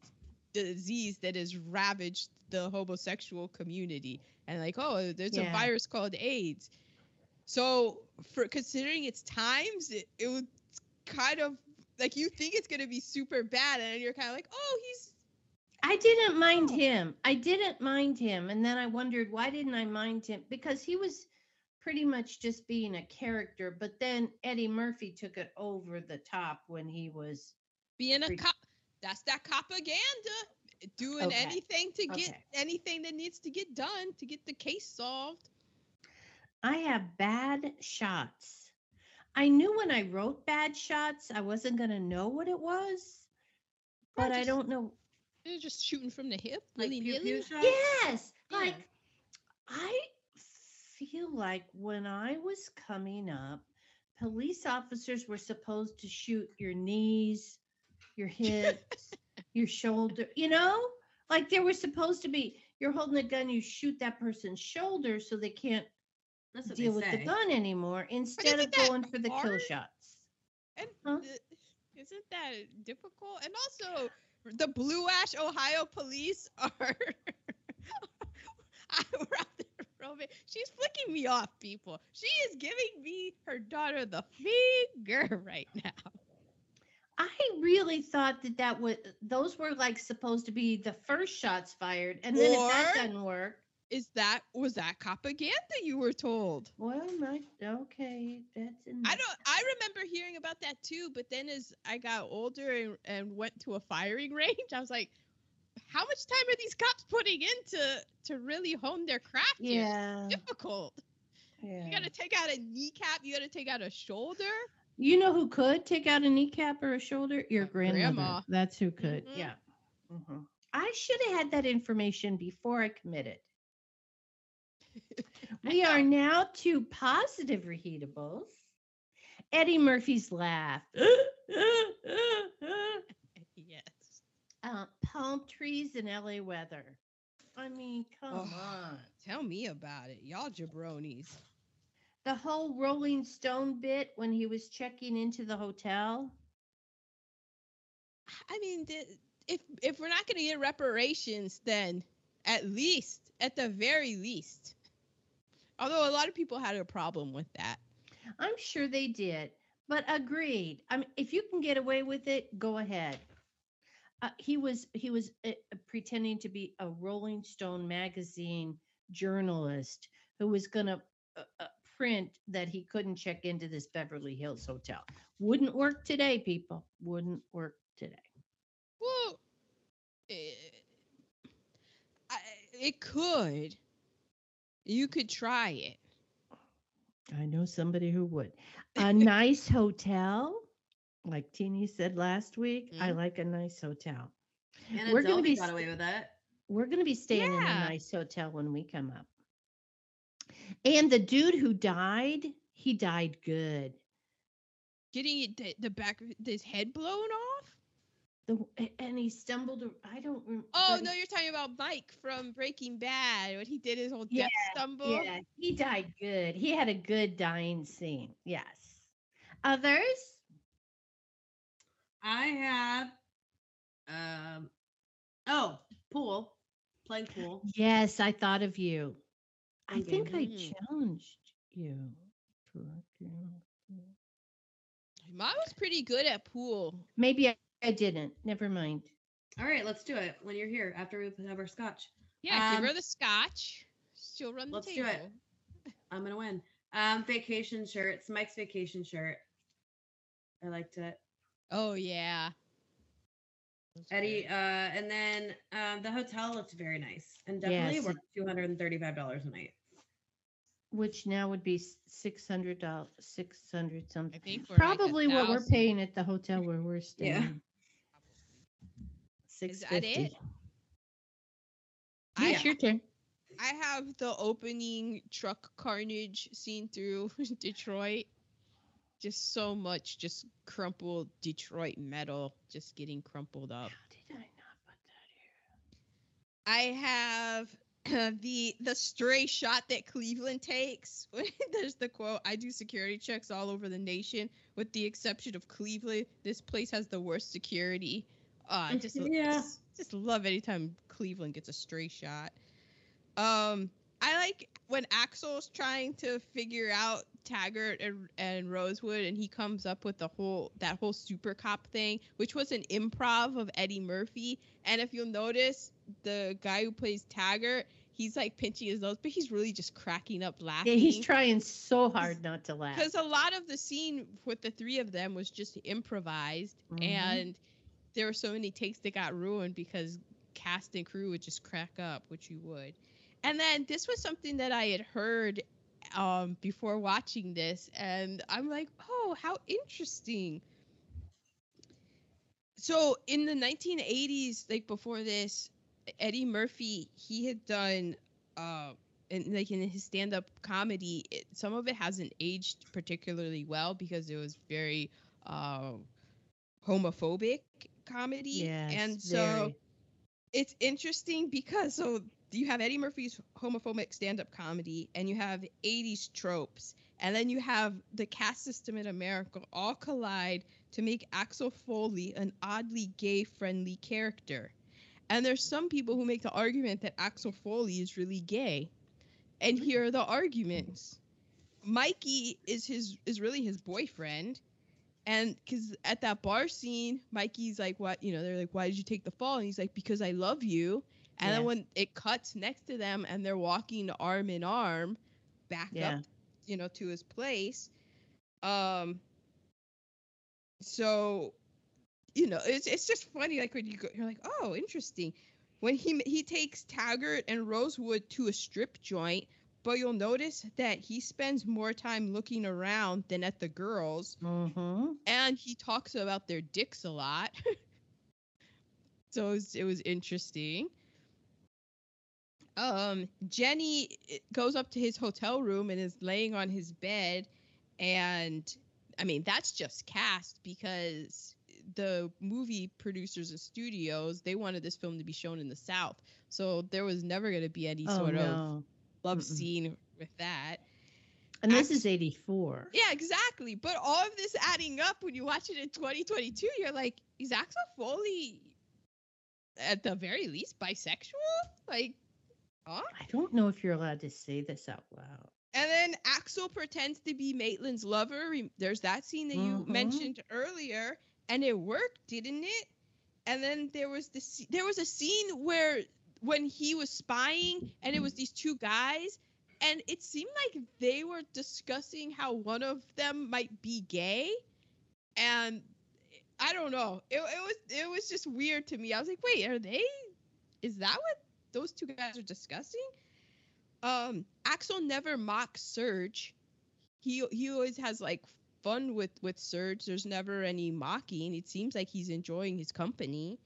disease that has ravaged the homosexual community and like oh there's a virus called aids so for considering its times it, it was kind of like you think it's going to be super bad and you're kind of like oh he's I didn't mind Oh. him. I didn't mind him. And then I wondered why didn't I mind him? Because he was pretty much just being a character. But then Eddie Murphy took it over the top when he was being a cop that's that propaganda doing Okay. anything to get Okay. anything that needs to get done to get the case solved I have bad shots. I knew when I wrote bad shots, I wasn't going to know what it was. Right, But I don't know. they're just shooting from the hip Like pew pew shots. Yes. Yeah. Like, I feel like when I was coming up, police officers were supposed to shoot your knees, your [LAUGHS] hips, your shoulder, you know? Like there was supposed to be, you're holding a gun, you shoot that person's shoulder so they can't That's what deal they with say. the gun anymore instead of isn't going for the kill shots. And Huh? isn't that difficult? And also, the Blue Ash, Ohio police [LAUGHS] are. [LAUGHS] I- we're out there roaming. She's flicking me off, people. She is giving me her daughter the finger [LAUGHS] right now. I really thought that that was those were like supposed to be the first shots fired, and then if that doesn't work, Is that was that propaganda you were told? well, my okay, that's in. I don't. I remember hearing about that too, but then as I got older and, and went to a firing [LAUGHS] range, I was like, how much time are these cops putting in to to really hone their craft? Yeah, difficult. yeah. You got to take out a kneecap. You got to take out a shoulder. You know who could take out a kneecap or a shoulder? Your grandmother. grandma. That's who could. Mhm. Yeah. Mhm. I should have had that information before I committed. [LAUGHS] We are now to positive reheatables. Eddie Murphy's laugh. [GASPS] yes. uh, palm trees and LA weather. I mean, come Oh. on. Tell me about it, y'all jabronis. The whole Rolling Stone bit when he was checking into the hotel. I mean, if if we're not going to get reparations, then at least, at the very least, although a lot of people had a problem with that. I'm sure they did. but agreed. I mean, if you can get away with it, go ahead. Uh, he was he was uh, pretending to be a Rolling Stone magazine journalist who was going to uh, uh, print that he couldn't check into this Beverly Hills hotel. Wouldn't work today, people. Wouldn't work today. Well, it, I, it could. You could try it. I know somebody who would. A nice hotel, like Teeny said last week. I Mhm. like a nice hotel. And We're gonna be got away with that. We're going to be staying in a nice hotel when we come up. And the dude who died, he died good. Getting it, the, the back of his head blown off. The, and he stumbled. I don't. rem- Oh but no, you're talking about Mike from Breaking Bad when he did his whole death stumble. Yeah, he died good. He had a good dying scene. Yes. Others? I have um oh, pool. Playing pool. Yes, I thought of you. I Okay. think I Mhm. challenged you. to- Mom was pretty good at pool. Maybe I, I didn't. Never mind. All right, let's do it when you're here after we have our scotch. Yeah, give Um, her the scotch. She'll run the let's do it. [LAUGHS] I'm gonna win. Um, vacation shirts. Mike's vacation shirt. I liked it. Oh yeah. Eddie, uh, and then um, the hotel looks very nice and definitely it- worth two hundred and thirty-five dollars a night. Which now would be six hundred dollars, six hundred I something. I think for like a Probably what we're paying at the hotel where we're staying. Yeah. Six that it? Yeah, I it's your turn. I have the opening truck carnage scene through [LAUGHS] Detroit. Just so much, just crumpled Detroit metal, just getting crumpled up. How up. did I not put that here? I have [CLEARS THROAT] the the stray shot that Cleveland takes. [LAUGHS] There's the quote: "I do security checks all over the nation, with the exception of Cleveland. This place has the worst security." Uh, I just Yeah. just, just love anytime Cleveland gets a stray shot. Um, I like when Axel's trying to figure out Taggart and, and Rosewood, and he comes up with the whole that whole super cop thing, which was an improv of Eddie Murphy. And if you'll notice, the guy who plays Taggart, he's like pinching his nose, but he's really just cracking up laughing. Yeah, he's trying so hard not to laugh. because a lot of the scene with the three of them was just improvised, Mhm. and there were so many takes that got ruined because cast and crew would just crack up, which you would. And then this was something that I had heard um, before watching this, and I'm like, oh, how interesting. So in the 1980s, like before this, Eddie Murphy, he had done, uh, and like in his stand-up comedy, it, some of it hasn't aged particularly well because it was very uh, homophobic comedy, Yes, and so very. it's interesting because so you have Eddie Murphy's homophobic stand-up comedy and you have 80s tropes and then you have the caste system in America all collide to make Axel Foley an oddly gay-friendly character. And there's some people who make the argument that Axel Foley is really gay. And here are the arguments. Mikey is his is really his boyfriend. And because at that bar scene, Mikey's like, "What? You know?" They're like, "Why did you take the fall?" And he's like, "Because I love you." And Yeah. then when it cuts next to them, and they're walking arm in arm, back Yeah. up, you know, to his place. Um. So, you know, it's it's just funny. Like when you go, you're like, "Oh, interesting." When he he takes Taggart and Rosewood to a strip joint, but you'll notice that he spends more time looking around than at the girls Mm-hmm. and he talks about their dicks a lot. [LAUGHS] so it was, it was interesting. Um, Jenny eh, goes up to his hotel room and is laying on his bed, and I mean that's just cast because the movie producers and studios they wanted this film to be shown in the South, so there was never going to be any Oh sort of no. Love Mm-mm. scene with that. And this is eighty four. Yeah, exactly. But all of this adding up when you watch it in 2022, you're like, is Axel Foley at the very least bisexual? Like, huh? I don't know if you're allowed to say this out loud. And then Axel pretends to be Maitland's lover. There's that scene that you Mhm. mentioned earlier, and it worked, didn't it? And then there was this there was a scene where when he was spying and it was these two guys and it seemed like they were discussing how one of them might be gay and I don't know. It, it was it was just weird to me. I was like, "Wait, are they is that what those two guys are discussing?" um Axel never mocks Serge. He he always has like fun with with Serge. There's never any mocking. It seems like he's enjoying his company.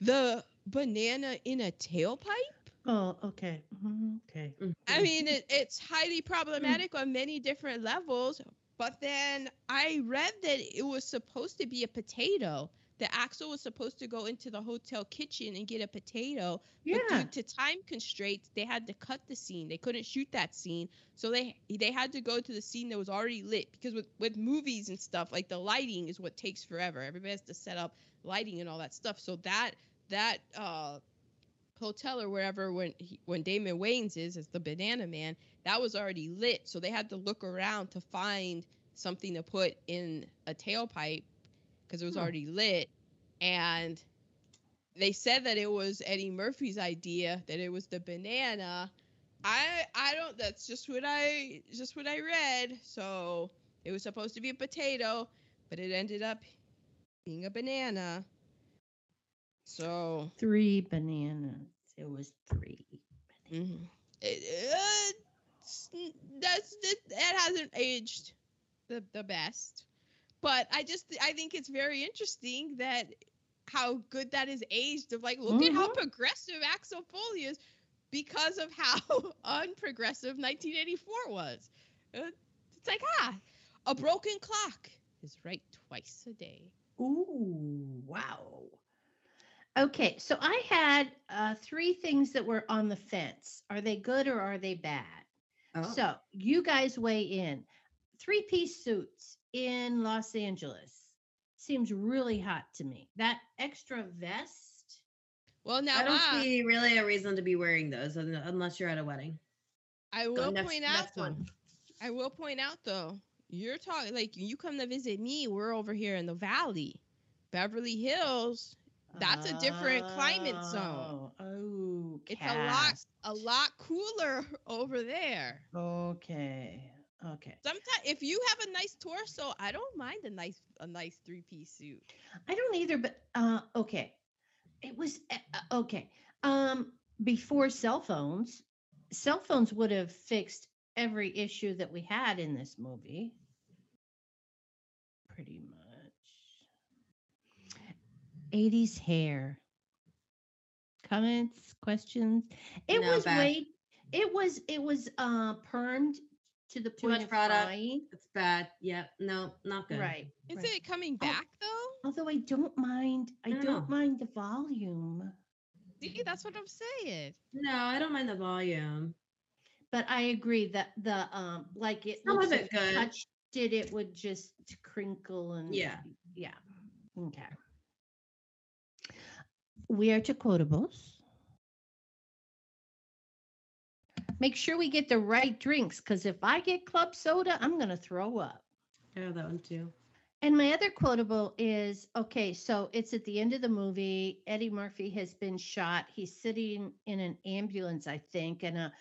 The banana in a tailpipe. Oh, okay. Mhm, Okay. I mean, it, it's highly problematic on many different levels. But then I read that it was supposed to be a potato. That Axel was supposed to go into the hotel kitchen and get a potato, Yeah. but due to time constraints, they had to cut the scene. They couldn't shoot that scene, so they they had to go to the scene that was already lit. Because with with movies and stuff, like the lighting is what takes forever. Everybody has to set up lighting and all that stuff. So that that uh hotel or wherever when he, when Damon Wayans is as the Banana Man, that was already lit. So they had to look around to find something to put in a tailpipe because it was Hmm. already lit. And they said that it was Eddie Murphy's idea, that it was the banana. I I don't that's just what I just what I read. So it was supposed to be a potato, but it ended up being a banana. So Three bananas. It was three. Mhm. It, uh, that's that, that hasn't aged the the best, but I just I think it's very interesting that how good that is aged. Of like, look at how Mhm. progressive Axel Foley is because of how [LAUGHS] unprogressive 1984 was. Uh, It's like ah, a broken clock is right twice a day. Ooh, wow. Okay, so I had uh, three things that were on the fence. Are they good or are they bad? Oh. So you guys weigh in. Three piece suits in Los Angeles seems really hot to me. That extra vest. Well, now I don't ah, see really a reason to be wearing those unless you're at a wedding. I will next- point out next one. I will point out though, you're talking like you come to visit me, we're over here in the valley. Beverly Hills, that's a different climate zone. Oh, It's a lot a lot cooler over there. Okay. Okay. Sometimes if you have a nice torso, I don't mind a nice a nice three-piece suit. I don't either, but uh okay. It was uh, uh, okay. Um before cell phones, cell phones would have fixed every issue that we had in this movie. Pretty much. 80s hair. Comments, questions? It No, was bad. way it was it was uh permed to the Too point much of product. flying. It's bad. Yeah. No, not good. Right. Is right. it coming Oh. back though? Although I don't mind, I No. don't mind the volume. See, that's what I'm saying. No, I don't mind the volume. But I agree that the um like it Some looks of it good. touched it, it would just crinkle and Yeah. yeah. Okay. We are to quotables. Make sure we get the right drinks because if I get club soda, I'm gonna throw up. Have that one too. And my other quotable is okay, so it's at the end of the movie. Eddie Murphy has been shot. He's sitting in an ambulance, I think, and a,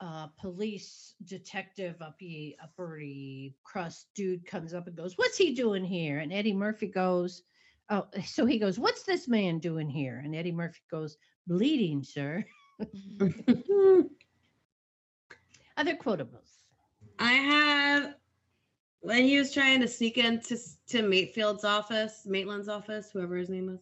uh police detective, uppy, uppery crust dude comes up and goes, What's he doing here? And Eddie Murphy goes, Oh, [LAUGHS] so he goes, What's this man doing here? And Eddie Murphy goes, Bleeding, sir. [LAUGHS] Other quotables. I have when he was trying to sneak into s- to Matefield's office, Maitland's office, whoever his name was,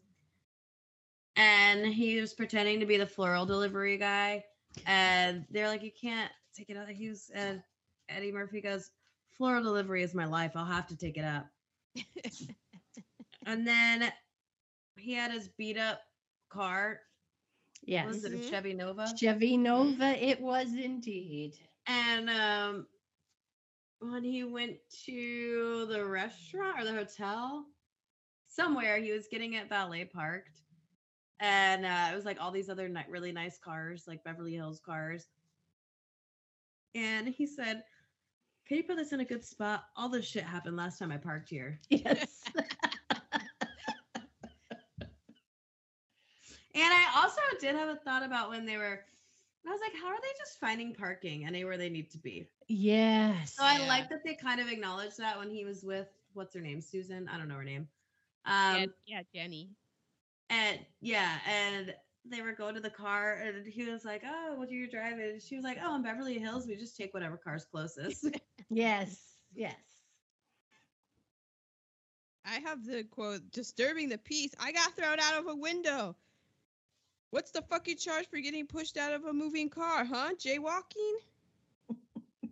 and he was pretending to be the floral delivery guy, and they're like, "You can't take it out." He was, and Eddie Murphy goes, "Floral delivery is my life. I'll have to take it up." [LAUGHS] and then he had his beat up car. Yes. Was it a Mhm. Chevy Nova? Chevy Nova, it was indeed. And um when he went to the restaurant or the hotel, somewhere he was getting it valet parked. And uh, it was like all these other ni- really nice cars, like Beverly Hills cars. and he said, "Can you put this in a good spot? All this shit happened last time I parked here." Yes. [LAUGHS] And I also did have a thought about when they were. I was like, how are they just finding parking anywhere they need to be? yes. So I Yeah. like that they kind of acknowledged that when he was with what's her name, Susan. I don't know her name. Um, yeah, yeah, Jenny. and yeah, and they were going to the car, and he was like, "Oh, what are you driving?" And she was like, "Oh, in Beverly Hills, we just take whatever car's closest." [LAUGHS] Yes. Yes. I have the quote disturbing the peace. I got thrown out of a window. What's the fucking charge for getting pushed out of a moving car, huh? Jaywalking? [LAUGHS]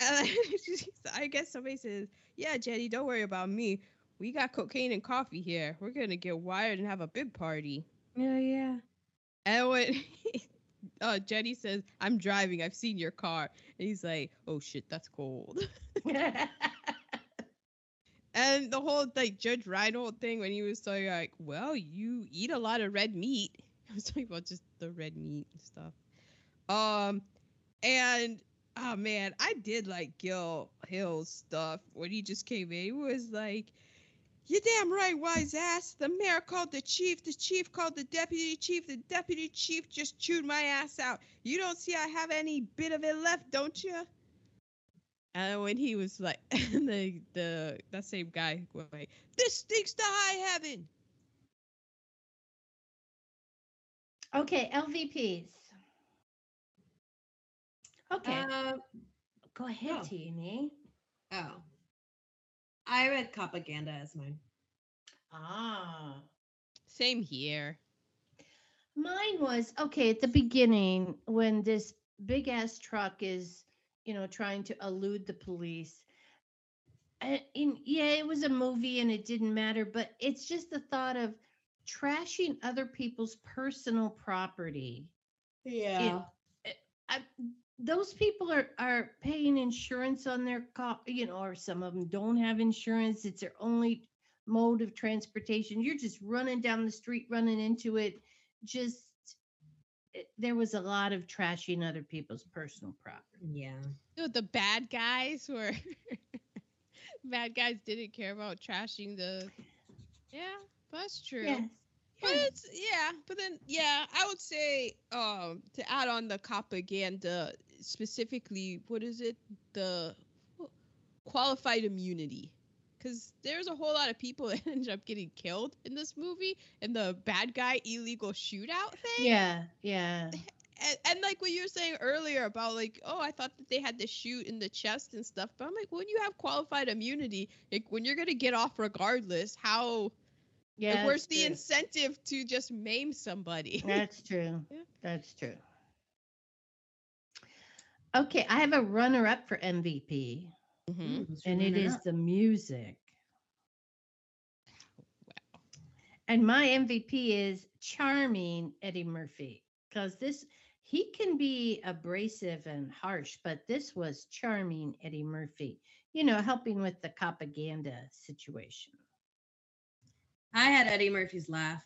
[LAUGHS] I guess somebody says, Yeah, Jenny, don't worry about me. We got cocaine and coffee here. We're gonna get wired and have a big party. yeah, yeah. And when [LAUGHS] uh, Jenny says, I'm driving, I've seen your car. And he's like, Oh shit, that's cold. And the whole like Judge Reinhold thing when he was saying like, well, you eat a lot of red meat. [LAUGHS] I was talking about just the red meat and stuff. Um, and oh man, I did like Gil Hill's stuff when he just came in. He was like, "You damn right, wise ass. The mayor called the chief. The chief called the deputy chief. The deputy chief just chewed my ass out. You don't see I have any bit of it left, don't you?" And when he was like, [LAUGHS] the the that same guy was like, "This stinks to high heaven." Okay, LVPs. Okay, Uh, go ahead, oh. Teeny. oh, I read propaganda as mine. Ah. Same here. Mine was okay at the beginning when this big ass truck is, you know, trying to elude the police. And, and yeah, it was a movie and it didn't matter, but it's just the thought of trashing other people's personal property. Yeah. Eh, I, those people are are paying insurance on their car, you know, or some of them don't have insurance. It's their only mode of transportation. You're just running down the street, running into it. Just it, there was a lot of trashing other people's personal property. yeah. No, the bad guys were [LAUGHS] bad guys didn't care about trashing the. Yeah, that's true. Yes. But it's yeah, but then yeah, I would say um to add on the propaganda specifically, what is it? The qualified immunity. Cuz there's a whole lot of people [LAUGHS] that ended up getting killed in this movie in the bad guy illegal shootout thing. Yeah, yeah. And, and like what you were saying earlier about like, oh, I thought that they had to shoot in the chest and stuff. But I'm like, when you have qualified immunity, like when you're gonna get off regardless, how Yeah. like, where's the true. incentive to just maim somebody? [LAUGHS] That's true. Yeah. That's true. Okay, I have a runner up for MVP, Mhm. and it is the music. Wow. And my MVP is charming Eddie Murphy because this he can be abrasive and harsh, but this was charming Eddie Murphy. You know, helping with the propaganda situation. I had Eddie Murphy's laugh.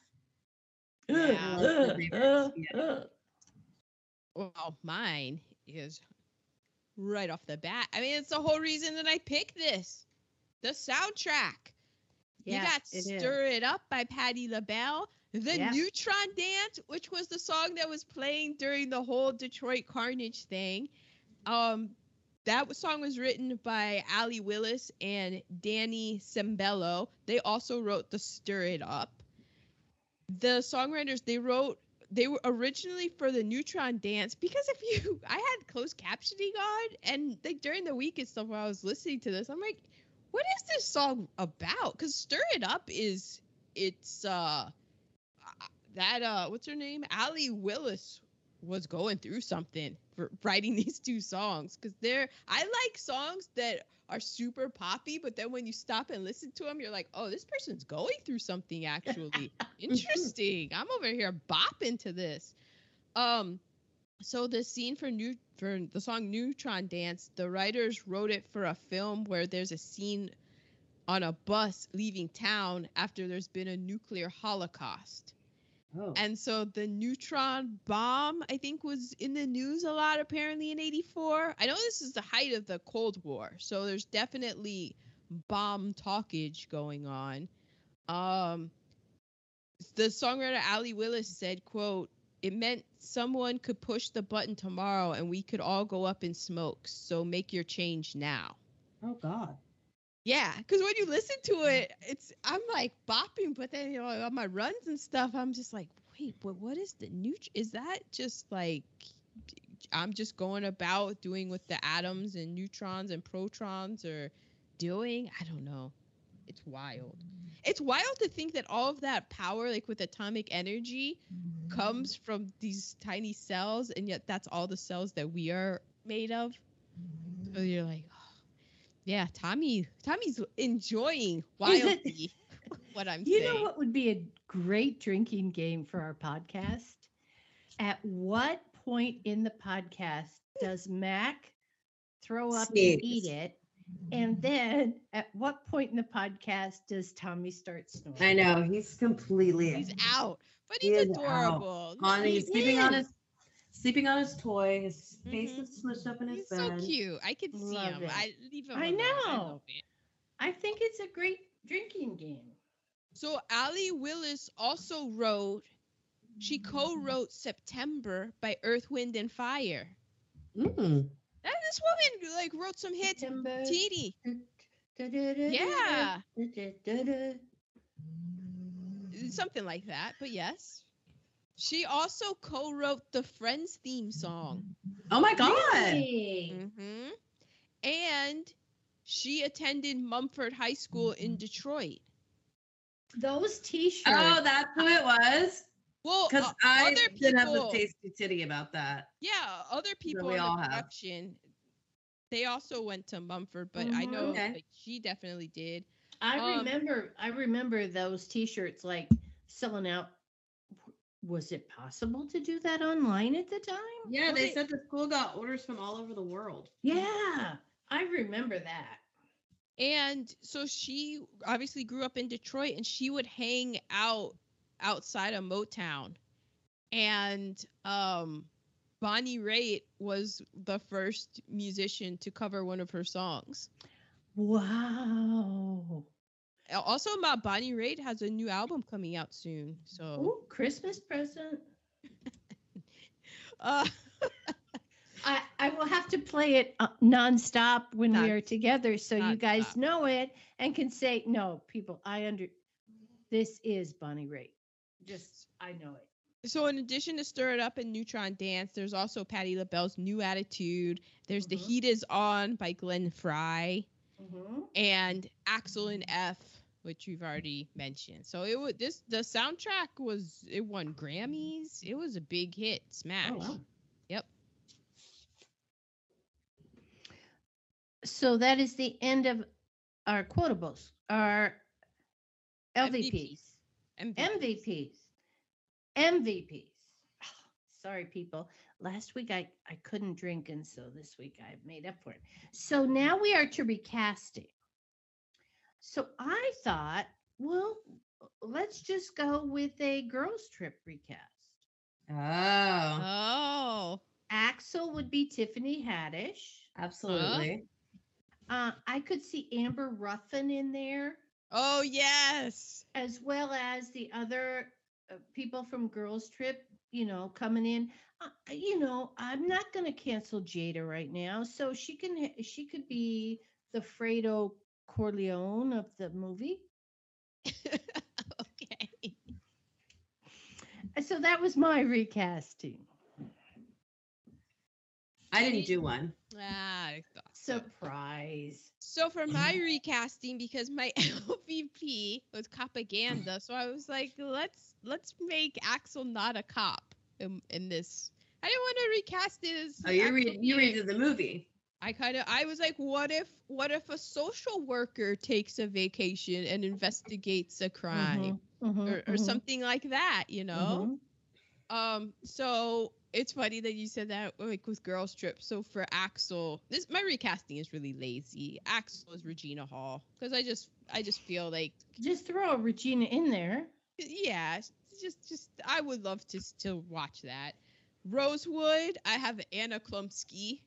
Yeah. That was my favorite. Uh, uh, uh. Well, mine is right off the bat. I mean, it's the whole reason that I picked this. The soundtrack. Yeah, you got it is. Stir It Up by Patti LaBelle. The Yeah. Neutron Dance, which was the song that was playing during the whole Detroit Carnage thing. Um, that song was written by Allee Willis and Danny Sembello. They also wrote the Stir It Up. The songwriters they wrote they were originally for the Neutron Dance because if you [LAUGHS] I had closed captioning on and like during the week and stuff while I was listening to this, I'm like, what is this song about? Because Stir It Up is it's uh that uh what's her name? Allee Willis was going through something for [LAUGHS] writing these two songs because they're I like songs that are super poppy, but then when you stop and listen to them, you're like, oh, this person's going through something actually [LAUGHS] interesting. I'm over here bopping to this. Um, so the scene for new for the song Neutron Dance, the writers wrote it for a film where there's a scene on a bus leaving town after there's been a nuclear holocaust. Oh. And so the neutron bomb, I think, was in the news a lot apparently in 84. I know this is the height of the Cold War, so there's definitely bomb talkage going on. Um, the songwriter Allee Willis said, quote, it meant someone could push the button tomorrow and we could all go up in smoke. So make your change now. oh God. Yeah, because when you listen to it, it's I'm like bopping, but then you know on my runs and stuff, I'm just like, wait, but what is the new? Is that just like I'm just going about doing with the atoms and neutrons and protons are doing? I don't know. It's wild. It's wild to think that all of that power, like with atomic energy, comes from these tiny cells, and yet that's all the cells that we are made of. So you're like, yeah, Tommy. Tommy's enjoying [LAUGHS] wildly what I'm saying. You saying. know what would be a great drinking game for our podcast? At what point in the podcast does Mac throw up and eat it? And then at what point in the podcast does Tommy start snoring? I know he's completely He's out, but he's is out. adorable. Look, on. He's he's, sleeping on his sleeping on his toy. His face Mhm. is smushed up in his he's so cute. I could see Love him. it. I leave him. I know. I think it's a great drinking game. So Allee Willis also wrote. She co-wrote September by Earth, Wind, and Fire. Mm. That this woman like wrote some hits. September. Yeah. something like that. But yes, she also co-wrote the Friends theme song. Oh my God. Really? hmm And she attended Mumford High School in Detroit. Those t-shirts. Oh, that's who it was. Well, Because uh, I other didn't have a people- tasty titty about that. yeah, other people we in the all have. they also went to Mumford, but I Mhm. know Okay. like, she definitely did. I Um, remember I remember those t-shirts like selling out. Was it possible to do that online at the time? Yeah, Well, they they- said the school got orders from all over the world. Yeah, I remember that. And so she obviously grew up in Detroit and she would hang out outside of Motown. And um Bonnie Raitt was the first musician to cover one of her songs. Wow. Also, my Bonnie Raitt has a new album coming out soon. So, Ooh, Christmas present. [LAUGHS] uh, I, I will have to play it uh, nonstop when we are together so you guys know it and can say, no, people, I under this is Bonnie Raitt. Just I know it. so in addition to Stir It Up and Neutron Dance, there's also Patti LaBelle's New Attitude. There's The Mhm. Heat Is On by Glenn Frey. Mhm. and Axel and F, which we've already mentioned. So it was this the soundtrack was it won Grammys. It was a big hit, oh, smash. Oh, wow. Yep. So that is the end of our quotables, our LVPs, MVP. MVPs, MVPs. [SIGHS] Sorry, people. Last week I, I couldn't drink, and so this week I made up for it. So now we are to recasting. So I thought, well, let's just go with a girls' trip recast. Oh, Oh. Axel would be Tiffany Haddish. absolutely. Uh, I could see Amber Ruffin in there, Oh yes. as well as the other uh, people from Girls Trip, you know, coming in. Uh, you know, I'm not going to cancel Jada right now, so she can she could be the Fredo Corleone of the movie. [LAUGHS] okay. So that was my recasting. I didn't do one. Ah, I thought so. Surprise. So for [LAUGHS] my recasting, because my [LAUGHS] LVP was propaganda, so I was like, let's let's make Axel not a cop in, in this. I didn't want to recast it as. Oh, you Axel read you being- redid the movie. I kind of I was like, what if what if a social worker takes a vacation and investigates a crime Mhm, mhm, or, or mhm, something like that, you know? mhm. Um, so it's funny that you said that like with Girls Trip. So for Axel, this my recasting is really lazy. Axel is Regina Hall because I just I just feel like Just throw Regina in there. yeah, just just I would love to to watch that. Rosewood, I have Anna Chlumsky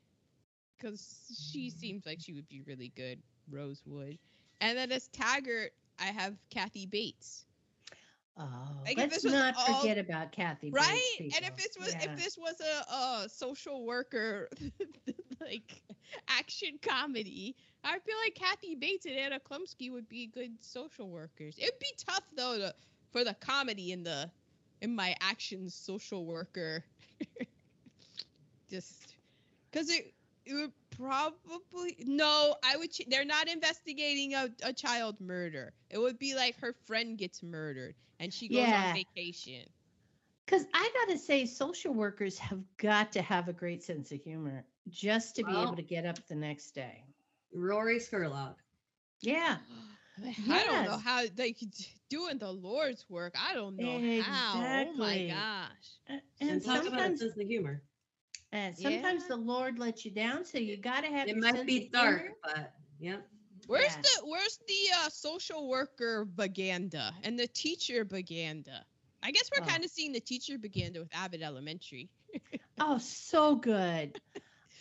because she seems like she would be really good. Rosewood, and then as Taggart, I have Kathy Bates. Oh, Like, let's not all- forget about Kathy. Bates, right and if this was Yeah. if this was a, a social worker [LAUGHS] like action comedy i feel like kathy bates and anna chlumsky would be good social workers it'd be tough though to, for the comedy in the in my action social worker [LAUGHS] just because it it would probably no i would ch- they're not investigating a, a child murder it would be like her friend gets murdered and she goes Yeah. on vacation Because I got to say, social workers have got to have a great sense of humor just to be Well- able to get up the next day. Rory Skurlock. Yeah. [GASPS] I don't know how like d- doing the Lord's work. I don't know how. Oh my gosh. A- And, And talk about a sometimes, sense of humor. And sometimes Yeah. the Lord lets you down, so you got to have. It your might be of dark, humor. but yeah. Where's Yeah. the where's the uh, social worker baganda and the teacher baganda? I guess we're Oh. kind of seeing the teacher baganda with Abbott Elementary. [LAUGHS] Oh, so good.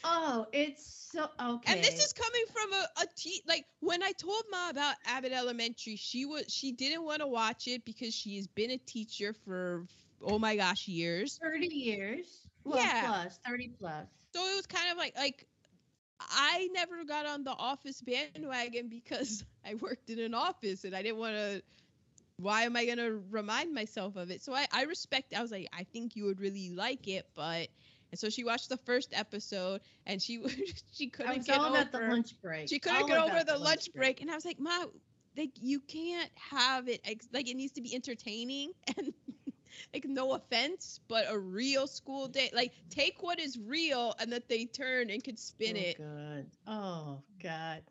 Oh, it's so okay. And this is coming from a, a te- like when I told Ma about Abbott Elementary, she was she didn't want to watch it because she has been a teacher for oh my gosh years. 30 years. Well, Yeah. plus 30 plus. So it was kind of like like I never got on the office bandwagon because [LAUGHS] I worked in an office and I didn't want to why am I going to remind myself of it? So I I respect I was like I think you would really like it, but and so she watched the first episode and she [LAUGHS] she couldn't get over the lunch break. she couldn't all get over the lunch break. and I was like, "Ma, like you can't have it ex- like it needs to be entertaining [LAUGHS] and like no offense, but a real school day. Like take what is real and that they turn and could spin oh, it. God. Oh God.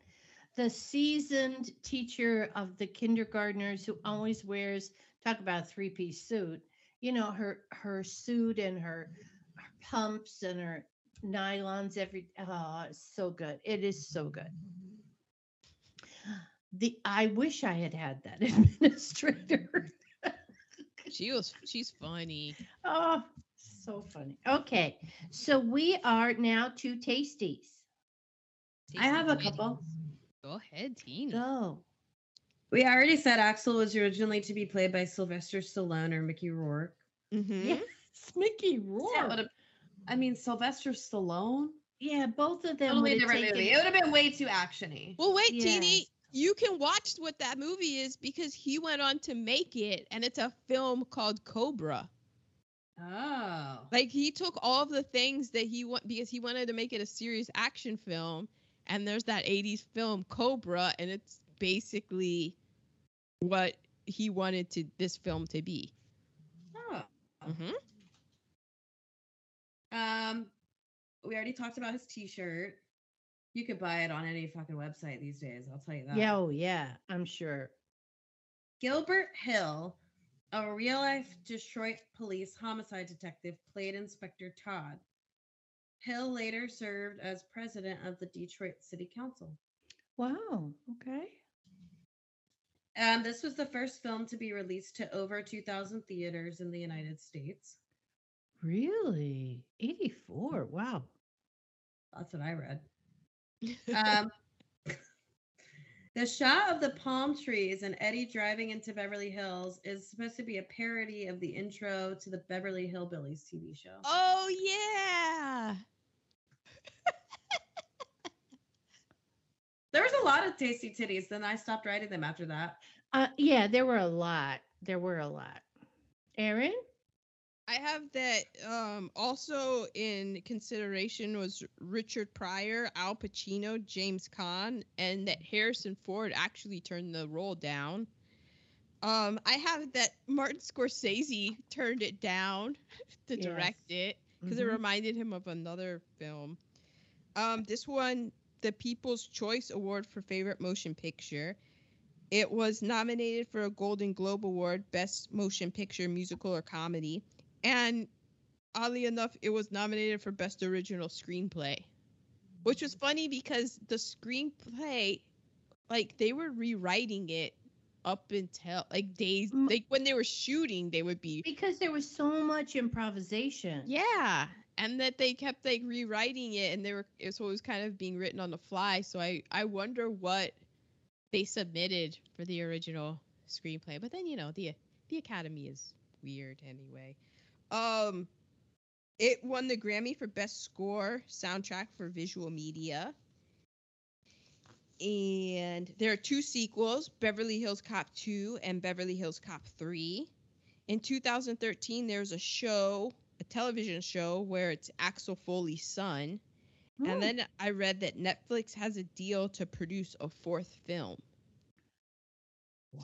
The seasoned teacher of the kindergartners who always wears talk about a three-piece suit. You know, her her suit and her, her pumps and her nylons every oh so good. It is so good. The I wish I had had that [LAUGHS] administrator. She was she's funny. oh, so funny. Okay. So we are now two tasties. I have a Tasty couple. Go ahead, Tina. Go. We already said Axel was originally to be played by Sylvester Stallone or Mickey Rourke. Mm-hmm. Yes, Mickey Yeah, Rourke. but, I mean, Sylvester Stallone. Yeah, both of them. Totally would've different taken- movie. It would have been way too actiony. Well, wait, Yeah. Teeny. You can watch what that movie is because he went on to make it, and it's a film called Cobra. Oh. Like he took all of the things that he want because he wanted to make it a serious action film, and there's that '80s film Cobra, and it's basically what he wanted to this film to be. Oh. hmm Um, we already talked about his T-shirt. You could buy it on any fucking website these days. I'll tell you that. Yeah, oh yeah, I'm sure. Gilbert Hill, a real-life Detroit police homicide detective, played Inspector Todd. Hill later served as president of the Detroit City Council. Wow. Okay. Um, this was the first film to be released to over 2,000 theaters in the United States. Really? 84. Wow. That's what I read. Um, the shot of the palm trees and Eddie driving into Beverly Hills is supposed to be a parody of the intro to the Beverly Hillbillies TV show. Oh yeah. There was a lot of tasty titties. Then I stopped writing them after that. Uh, yeah, there were a lot. There were a lot. Aaron? I have that um also in consideration was Richard Pryor, Al Pacino, James Caan, and that Harrison Ford actually turned the role down. Um, I have that Martin Scorsese turned it down [LAUGHS] to Yes. direct it because it Mhm. reminded him of another film. Um, this one, the People's Choice Award for Favorite Motion Picture. It was nominated for a Golden Globe Award, Best Motion Picture, Musical, or Comedy. And oddly enough, it was nominated for Best Original Screenplay, which was funny because the screenplay, like, they were rewriting it up until like days like when they were shooting they would be Because there was so much improvisation. yeah. And that they kept like rewriting it and they were it- so it was kind of being written on the fly. So i i wonder what they submitted for the original screenplay. But then you know the the academy is weird anyway um it won the grammy for best score soundtrack for visual media. And there are two sequels beverly hills cop 2 and beverly hills cop 3 in 2013 there's a show a television show where it's axel foley's son. And then i read that netflix has a deal to produce a fourth film.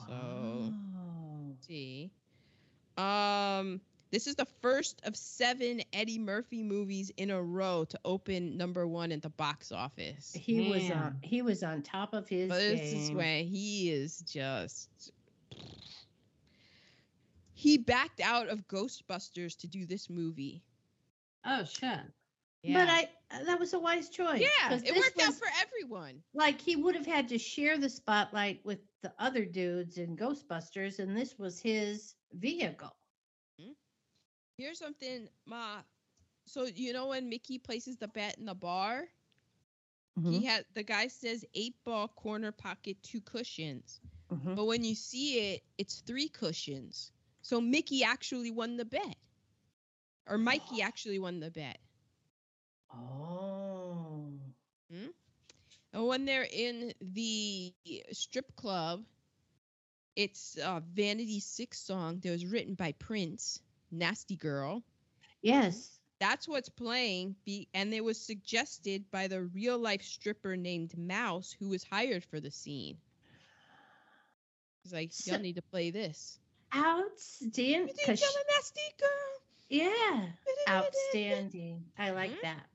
So- Wow. see. Um this is the first of seven eddie murphy movies in a row to open number one at the box office he was Man. on he was on top of his But this is when he is just. He backed out of Ghostbusters to do this movie. Oh shit. Yeah. But I uh, that was a wise choice. Yeah, it this worked out for everyone. like he would have had to share the spotlight with the other dudes in Ghostbusters, and this was his vehicle. Here's something, Ma. So you know when Mickey places the bet in the bar, Mm-hmm. he had the guy says eight ball corner pocket two cushions, Mhm. but when you see it, it's three cushions. So Mickey actually won the bet, or Mikey [GASPS] actually won the bet. Oh. And when they're in the strip club, it's a Vanity Six song that was written by Prince, Nasty Girl. Yes. That's what's playing, be- and it was suggested by the real life stripper named Mouse, who was hired for the scene. He's like, y'all need to play this. Outstanding. You a nasty girl? yeah. Outstanding. I like Mhm. that.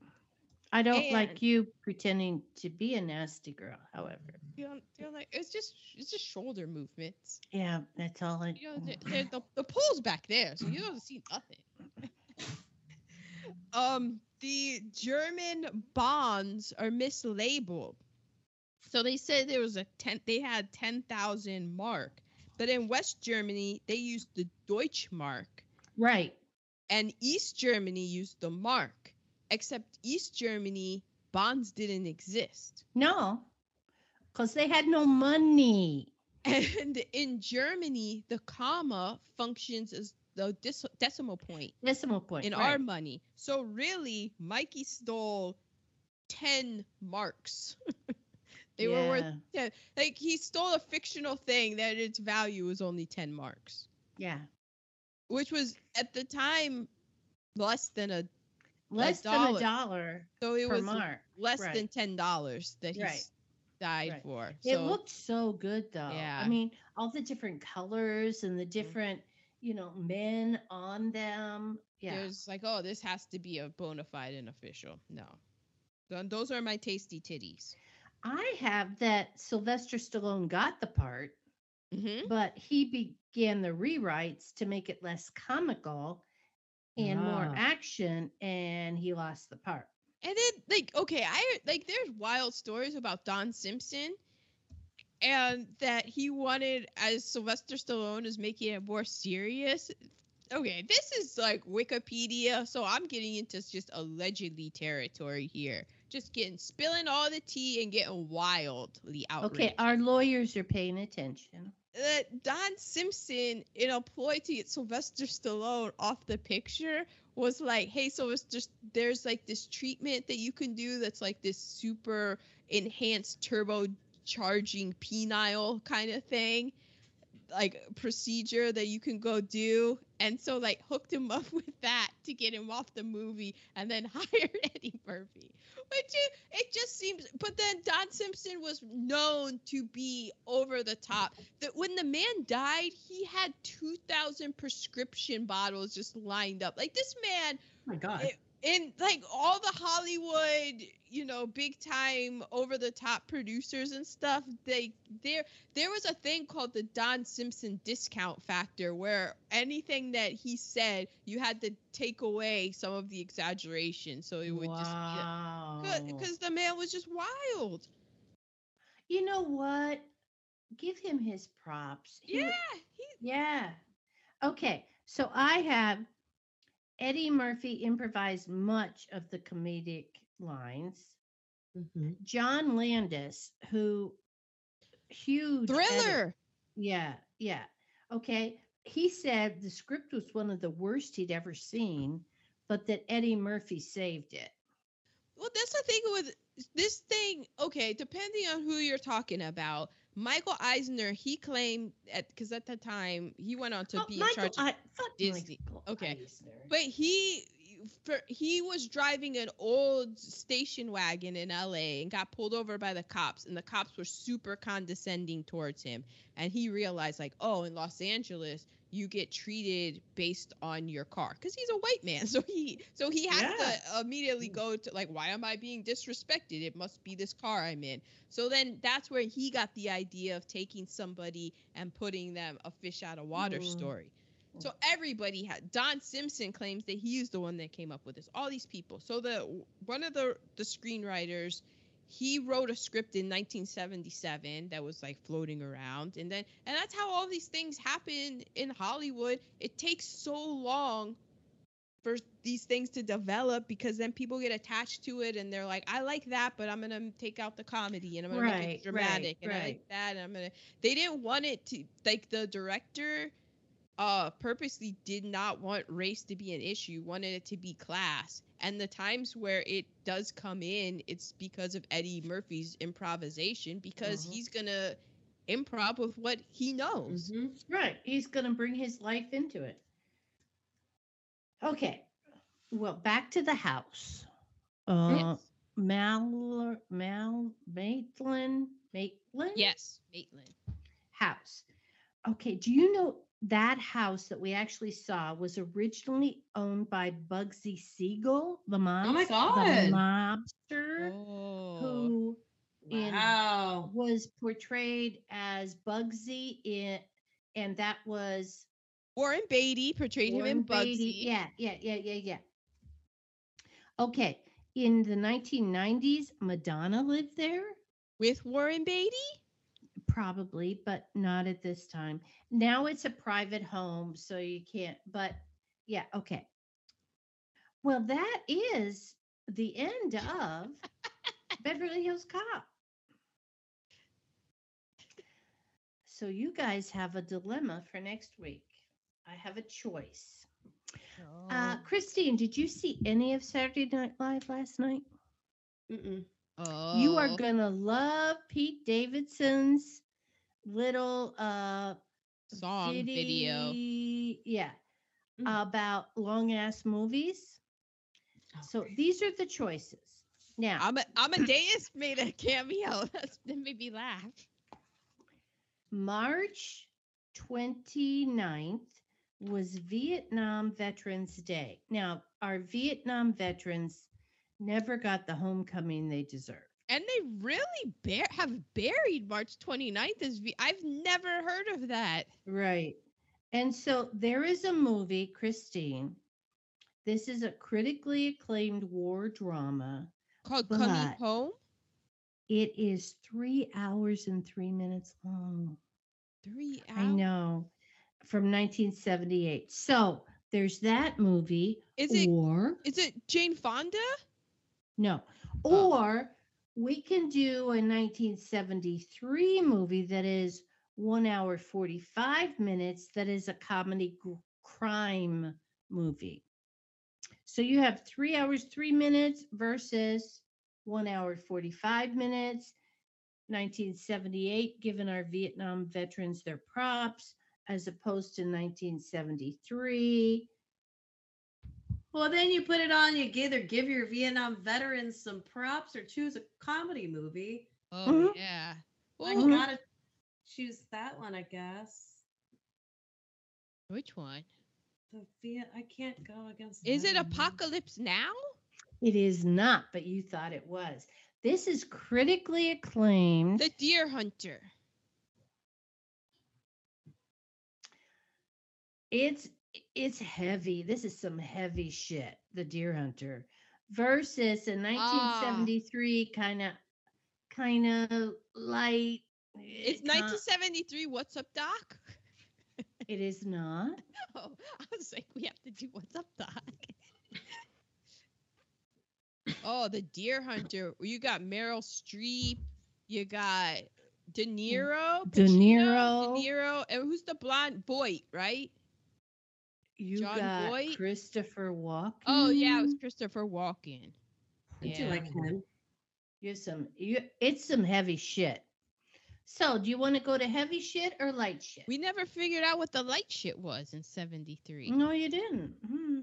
I don't And- like you pretending to be a nasty girl, however. You know, you know, like it's just it's just shoulder movements. Yeah, that's all I You know, the, the, the, the pole's back there, so you don't see nothing. [LAUGHS] um, the German bonds are mislabeled. So they said there was a ten. They had ten thousand mark, but in West Germany they used the Deutschmark, right. and East Germany used the mark. Except East Germany bonds didn't exist, No. Because they had no money. and in Germany the comma functions as the dis- decimal point. Decimal point. in right. our money. So really, Mikey stole ten marks. [LAUGHS] they were worth Yeah. yeah, like he stole a fictional thing that its value was only ten marks, Yeah. which was at the time less than a. Less than dollar. a dollar So it was mark. less right. than ten dollars that he Right. Died Right. for. It So looked so good though. Yeah. I mean, all the different colors and the different, you know, men on them. Yeah. there's like, oh, this has to be a bona fide and official. No, those are my tasty titties. I have that Sylvester Stallone got the part, hmm but he began the rewrites to make it less comical and more Ah. action, and he lost the part. And then like okay, I like there's wild stories about Don Simpson and that he wanted as Sylvester Stallone is making it more serious. Okay, this is like Wikipedia, so I'm getting into just allegedly territory here. Just getting spilling all the tea and getting wildly outraged. Okay, our lawyers are paying attention. Uh, Don Simpson, in a ploy to get Sylvester Stallone off the picture, was like, "Hey, Sylvester, there's like this treatment that you can do that's like this super enhanced turbo charging penile kind of thing, like procedure that you can go do." And so like hooked him up [LAUGHS] with that to get him off the movie, and then [LAUGHS] hired Eddie Murphy. Which it, it just seems, but then Don Simpson was known to be over the top. That when the man died, he had 2,000 prescription bottles just lined up. Like this man, Oh my god. It- in like all the Hollywood, you know, big time over the top producers and stuff, they there there was a thing called the Don Simpson discount factor where anything that he said, you had to take away some of the exaggeration, so it would wow. just because the man was just wild. You know what? give him his props. He- Yeah, he, Yeah. Okay. So I have Eddie Murphy improvised much of the comedic lines. Mhm. John Landis, who huge edit- thriller. Yeah, yeah. Okay. He said the script was one of the worst he'd ever seen, but that Eddie Murphy saved it. Well, that's the thing with this thing. Okay, depending on who you're talking about, Michael Eisner, he claimed at because at the time he went on to Oh, be in Michael, charge. of- I, fuck Disney. Michael Okay, Eisner. But he for, he was driving an old station wagon in LA and got pulled over by the cops and the cops were super condescending towards him and he realized like oh in Los Angeles you get treated based on your car cuz he's a white man [LAUGHS] so he so he has Yeah. to immediately go to like why am I being disrespected it must be this car I'm in so then that's where he got the idea of taking somebody and putting them a fish out of water Mhm. story so everybody had Don Simpson claims that he's the one that came up with this. All these people. So the one of the the screenwriters, he wrote a script in 1977 that was like floating around, and then and that's how all these things happen in Hollywood. It takes so long for these things to develop because then people get attached to it and they're like, I like that, but I'm gonna take out the comedy and I'm gonna make it dramatic right, and I like that and I'm gonna. They didn't want it to like the director uh purposely did not want race to be an issue wanted it to be class and the times where it does come in it's because of eddie murphy's improvisation because Mhm. he's gonna improv with what he knows Mhm. Right. He's going to bring his life into it. Okay. Well, back to the house. Uh, yes Mal, Mal, Maitland, Maitland yes maitland house. Okay. Do you know that house that we actually saw was originally owned by Bugsy Siegel, the mob, Oh my the mobster oh who in Wow. was portrayed as Bugsy in, and that was warren beatty portrayed him in Warren Beatty. bugsy Yeah, yeah, yeah, yeah, yeah. Okay. In the 1990s, Madonna lived there, with warren beatty probably, but not at this time. Now it's a private home, so you can't, but yeah, okay. Well, that is the end of [LAUGHS] Beverly Hills Cop. So you guys have a dilemma for next week. I have a choice. Uh, Christine, did you see any of Saturday Night Live last night? Mm-mm. oh You are gonna love Pete Davidson's little uh song video Yeah, Mm. about long ass movies. So these are the choices. Now, Ama- Amadeus [CLEARS THROAT] made a cameo. [LAUGHS] That's, that made me laugh. March 29th was Vietnam Veterans Day. Now, our Vietnam veterans never got the homecoming they deserve. And they really bear- have buried March 29th as v- I've never heard of that. Right. And so there is a movie, Christine. This is a critically acclaimed war drama. Called Coming Home. It is three hours and three minutes long. Three hours. I know. From 1978. So there's that movie. Is it or is it Jane Fonda? no. Oh. Or we can do a 1973 movie that is one hour 45 minutes that is a comedy gr- crime movie. So you have three hours, three minutes versus one hour, 45 minutes. 1978, giving our Vietnam veterans their props, as opposed to 1973. Well, then you put it on. You either give your Vietnam veterans some props or choose a comedy movie. Oh Mhm. yeah. I Well, gotta choose that one, I guess. which one? The Viet. I can't go against. Is it one. Apocalypse Now? It is not, but you thought it was. This is critically acclaimed. The Deer Hunter. It's it's heavy. This is some heavy shit. The Deer Hunter versus a 1973 kind of kind of light It's It 1973. What's up, Doc? [LAUGHS] It is not. Oh, I was like, we have to do what's up, Doc. [LAUGHS] oh, the Deer Hunter. You got Meryl Streep. You got De Niro. Mm. De Niro. De Niro. And who's the blonde? boy, right? You John got Voight? Christopher Walken. Oh, yeah, it was Christopher Walken. Yeah. like him. You're some. You. It's some heavy shit. So, do you want to go to heavy shit or light shit? We never figured out what the light shit was in 73. no, you didn't. Hmm.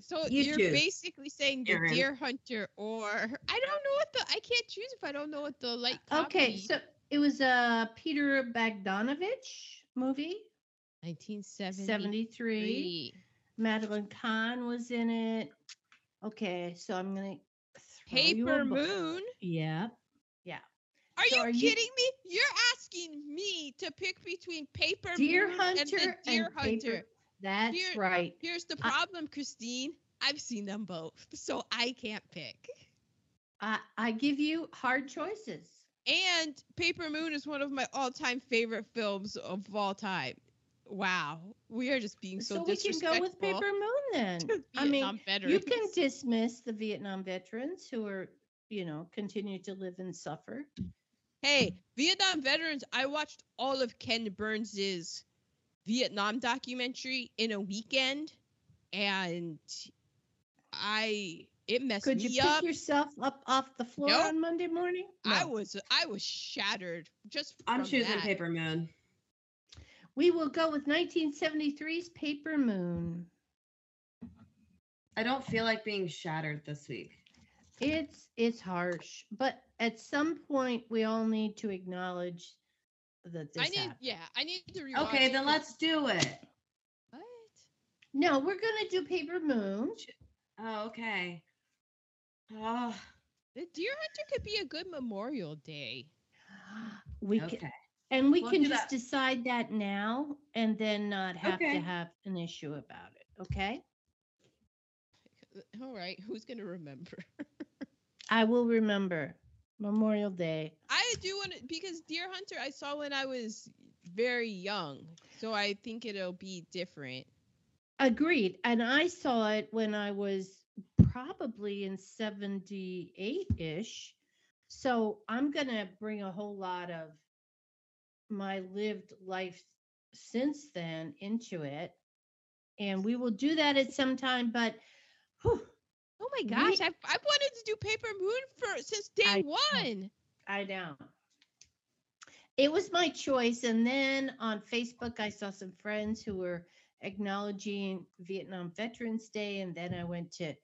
So You you're choose. basically saying the Aaron. Deer Hunter, or I don't know what the I can't choose if I don't know what the light. Okay, so it was a Peter Bogdanovich movie, 1973. Madeline Kahn was in it. Okay, so I'm gonna throw you a Paper Moon. Yeah. Are So you are you- kidding me? You're asking me to pick between Paper Deer Moon Hunter and the Deer and Hunter. Paper. That's Deer- right. Here's the I- problem, Christine. I've seen them both, so I can't pick. I I give you hard choices. And Paper Moon is one of my all-time favorite films of all time. Wow, we are just being so, So, we can go with Paper Moon [LAUGHS] then. I mean, Vietnam you can dismiss the Vietnam veterans who are, you know, continue to live and suffer. Hey, Vietnam veterans, I watched all of Ken Burns's Vietnam documentary in a weekend and I it messed up. Could you pick up. yourself up off the floor Nope. on Monday morning? I was I was shattered just I'm choosing that. Paper Moon. We will go with 1973's Paper Moon. I don't feel like being shattered this week. It's it's harsh, but at some point we all need to acknowledge that this I need happened. yeah, I need to rewatch Okay, then let's do it. What? No, we're gonna do Paper Moon. Oh, okay. Oh, The Deer Hunter could be a good Memorial Day. We can, okay. And we We'll can just that. decide that now, and then not have Okay. to have an issue about it. Okay, All right, who's gonna remember? [LAUGHS] I will remember Memorial Day. I do want to because Deer Hunter I saw when I was very young, so I think it'll be different. Agreed. And I saw it when I was probably in 78 ish. So I'm going to bring a whole lot of my lived life since then into it. And we will do that at some time. But whew, Oh my We- gosh, I've, I've wanted to do Paper Moon for since day I- one. I know. It was my choice. And then on Facebook, I saw some friends who were acknowledging Vietnam Veterans Day. And then I went to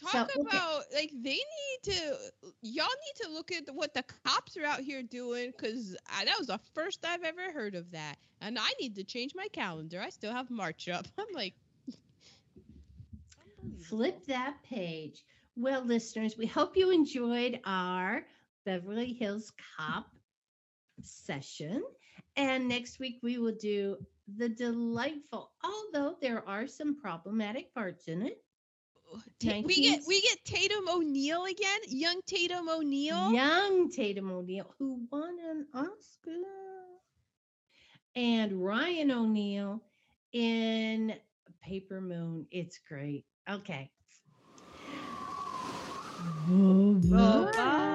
Talk So, okay. about like they need to y'all need to look at what the cops are out here doing because that was the first I've ever heard of that, and I need to change my calendar. I still have March up. [LAUGHS] I'm like, flip that page. Well, listeners, we hope you enjoyed our Beverly Hills Cop session. And next week we will do the delightful, although there are some problematic parts in it. Ta- we get we get Tatum O'Neal again, young Tatum O'Neal. Young Tatum O'Neal, who won an Oscar, and Ryan O'Neal in Paper Moon. It's great. Okay. Bye.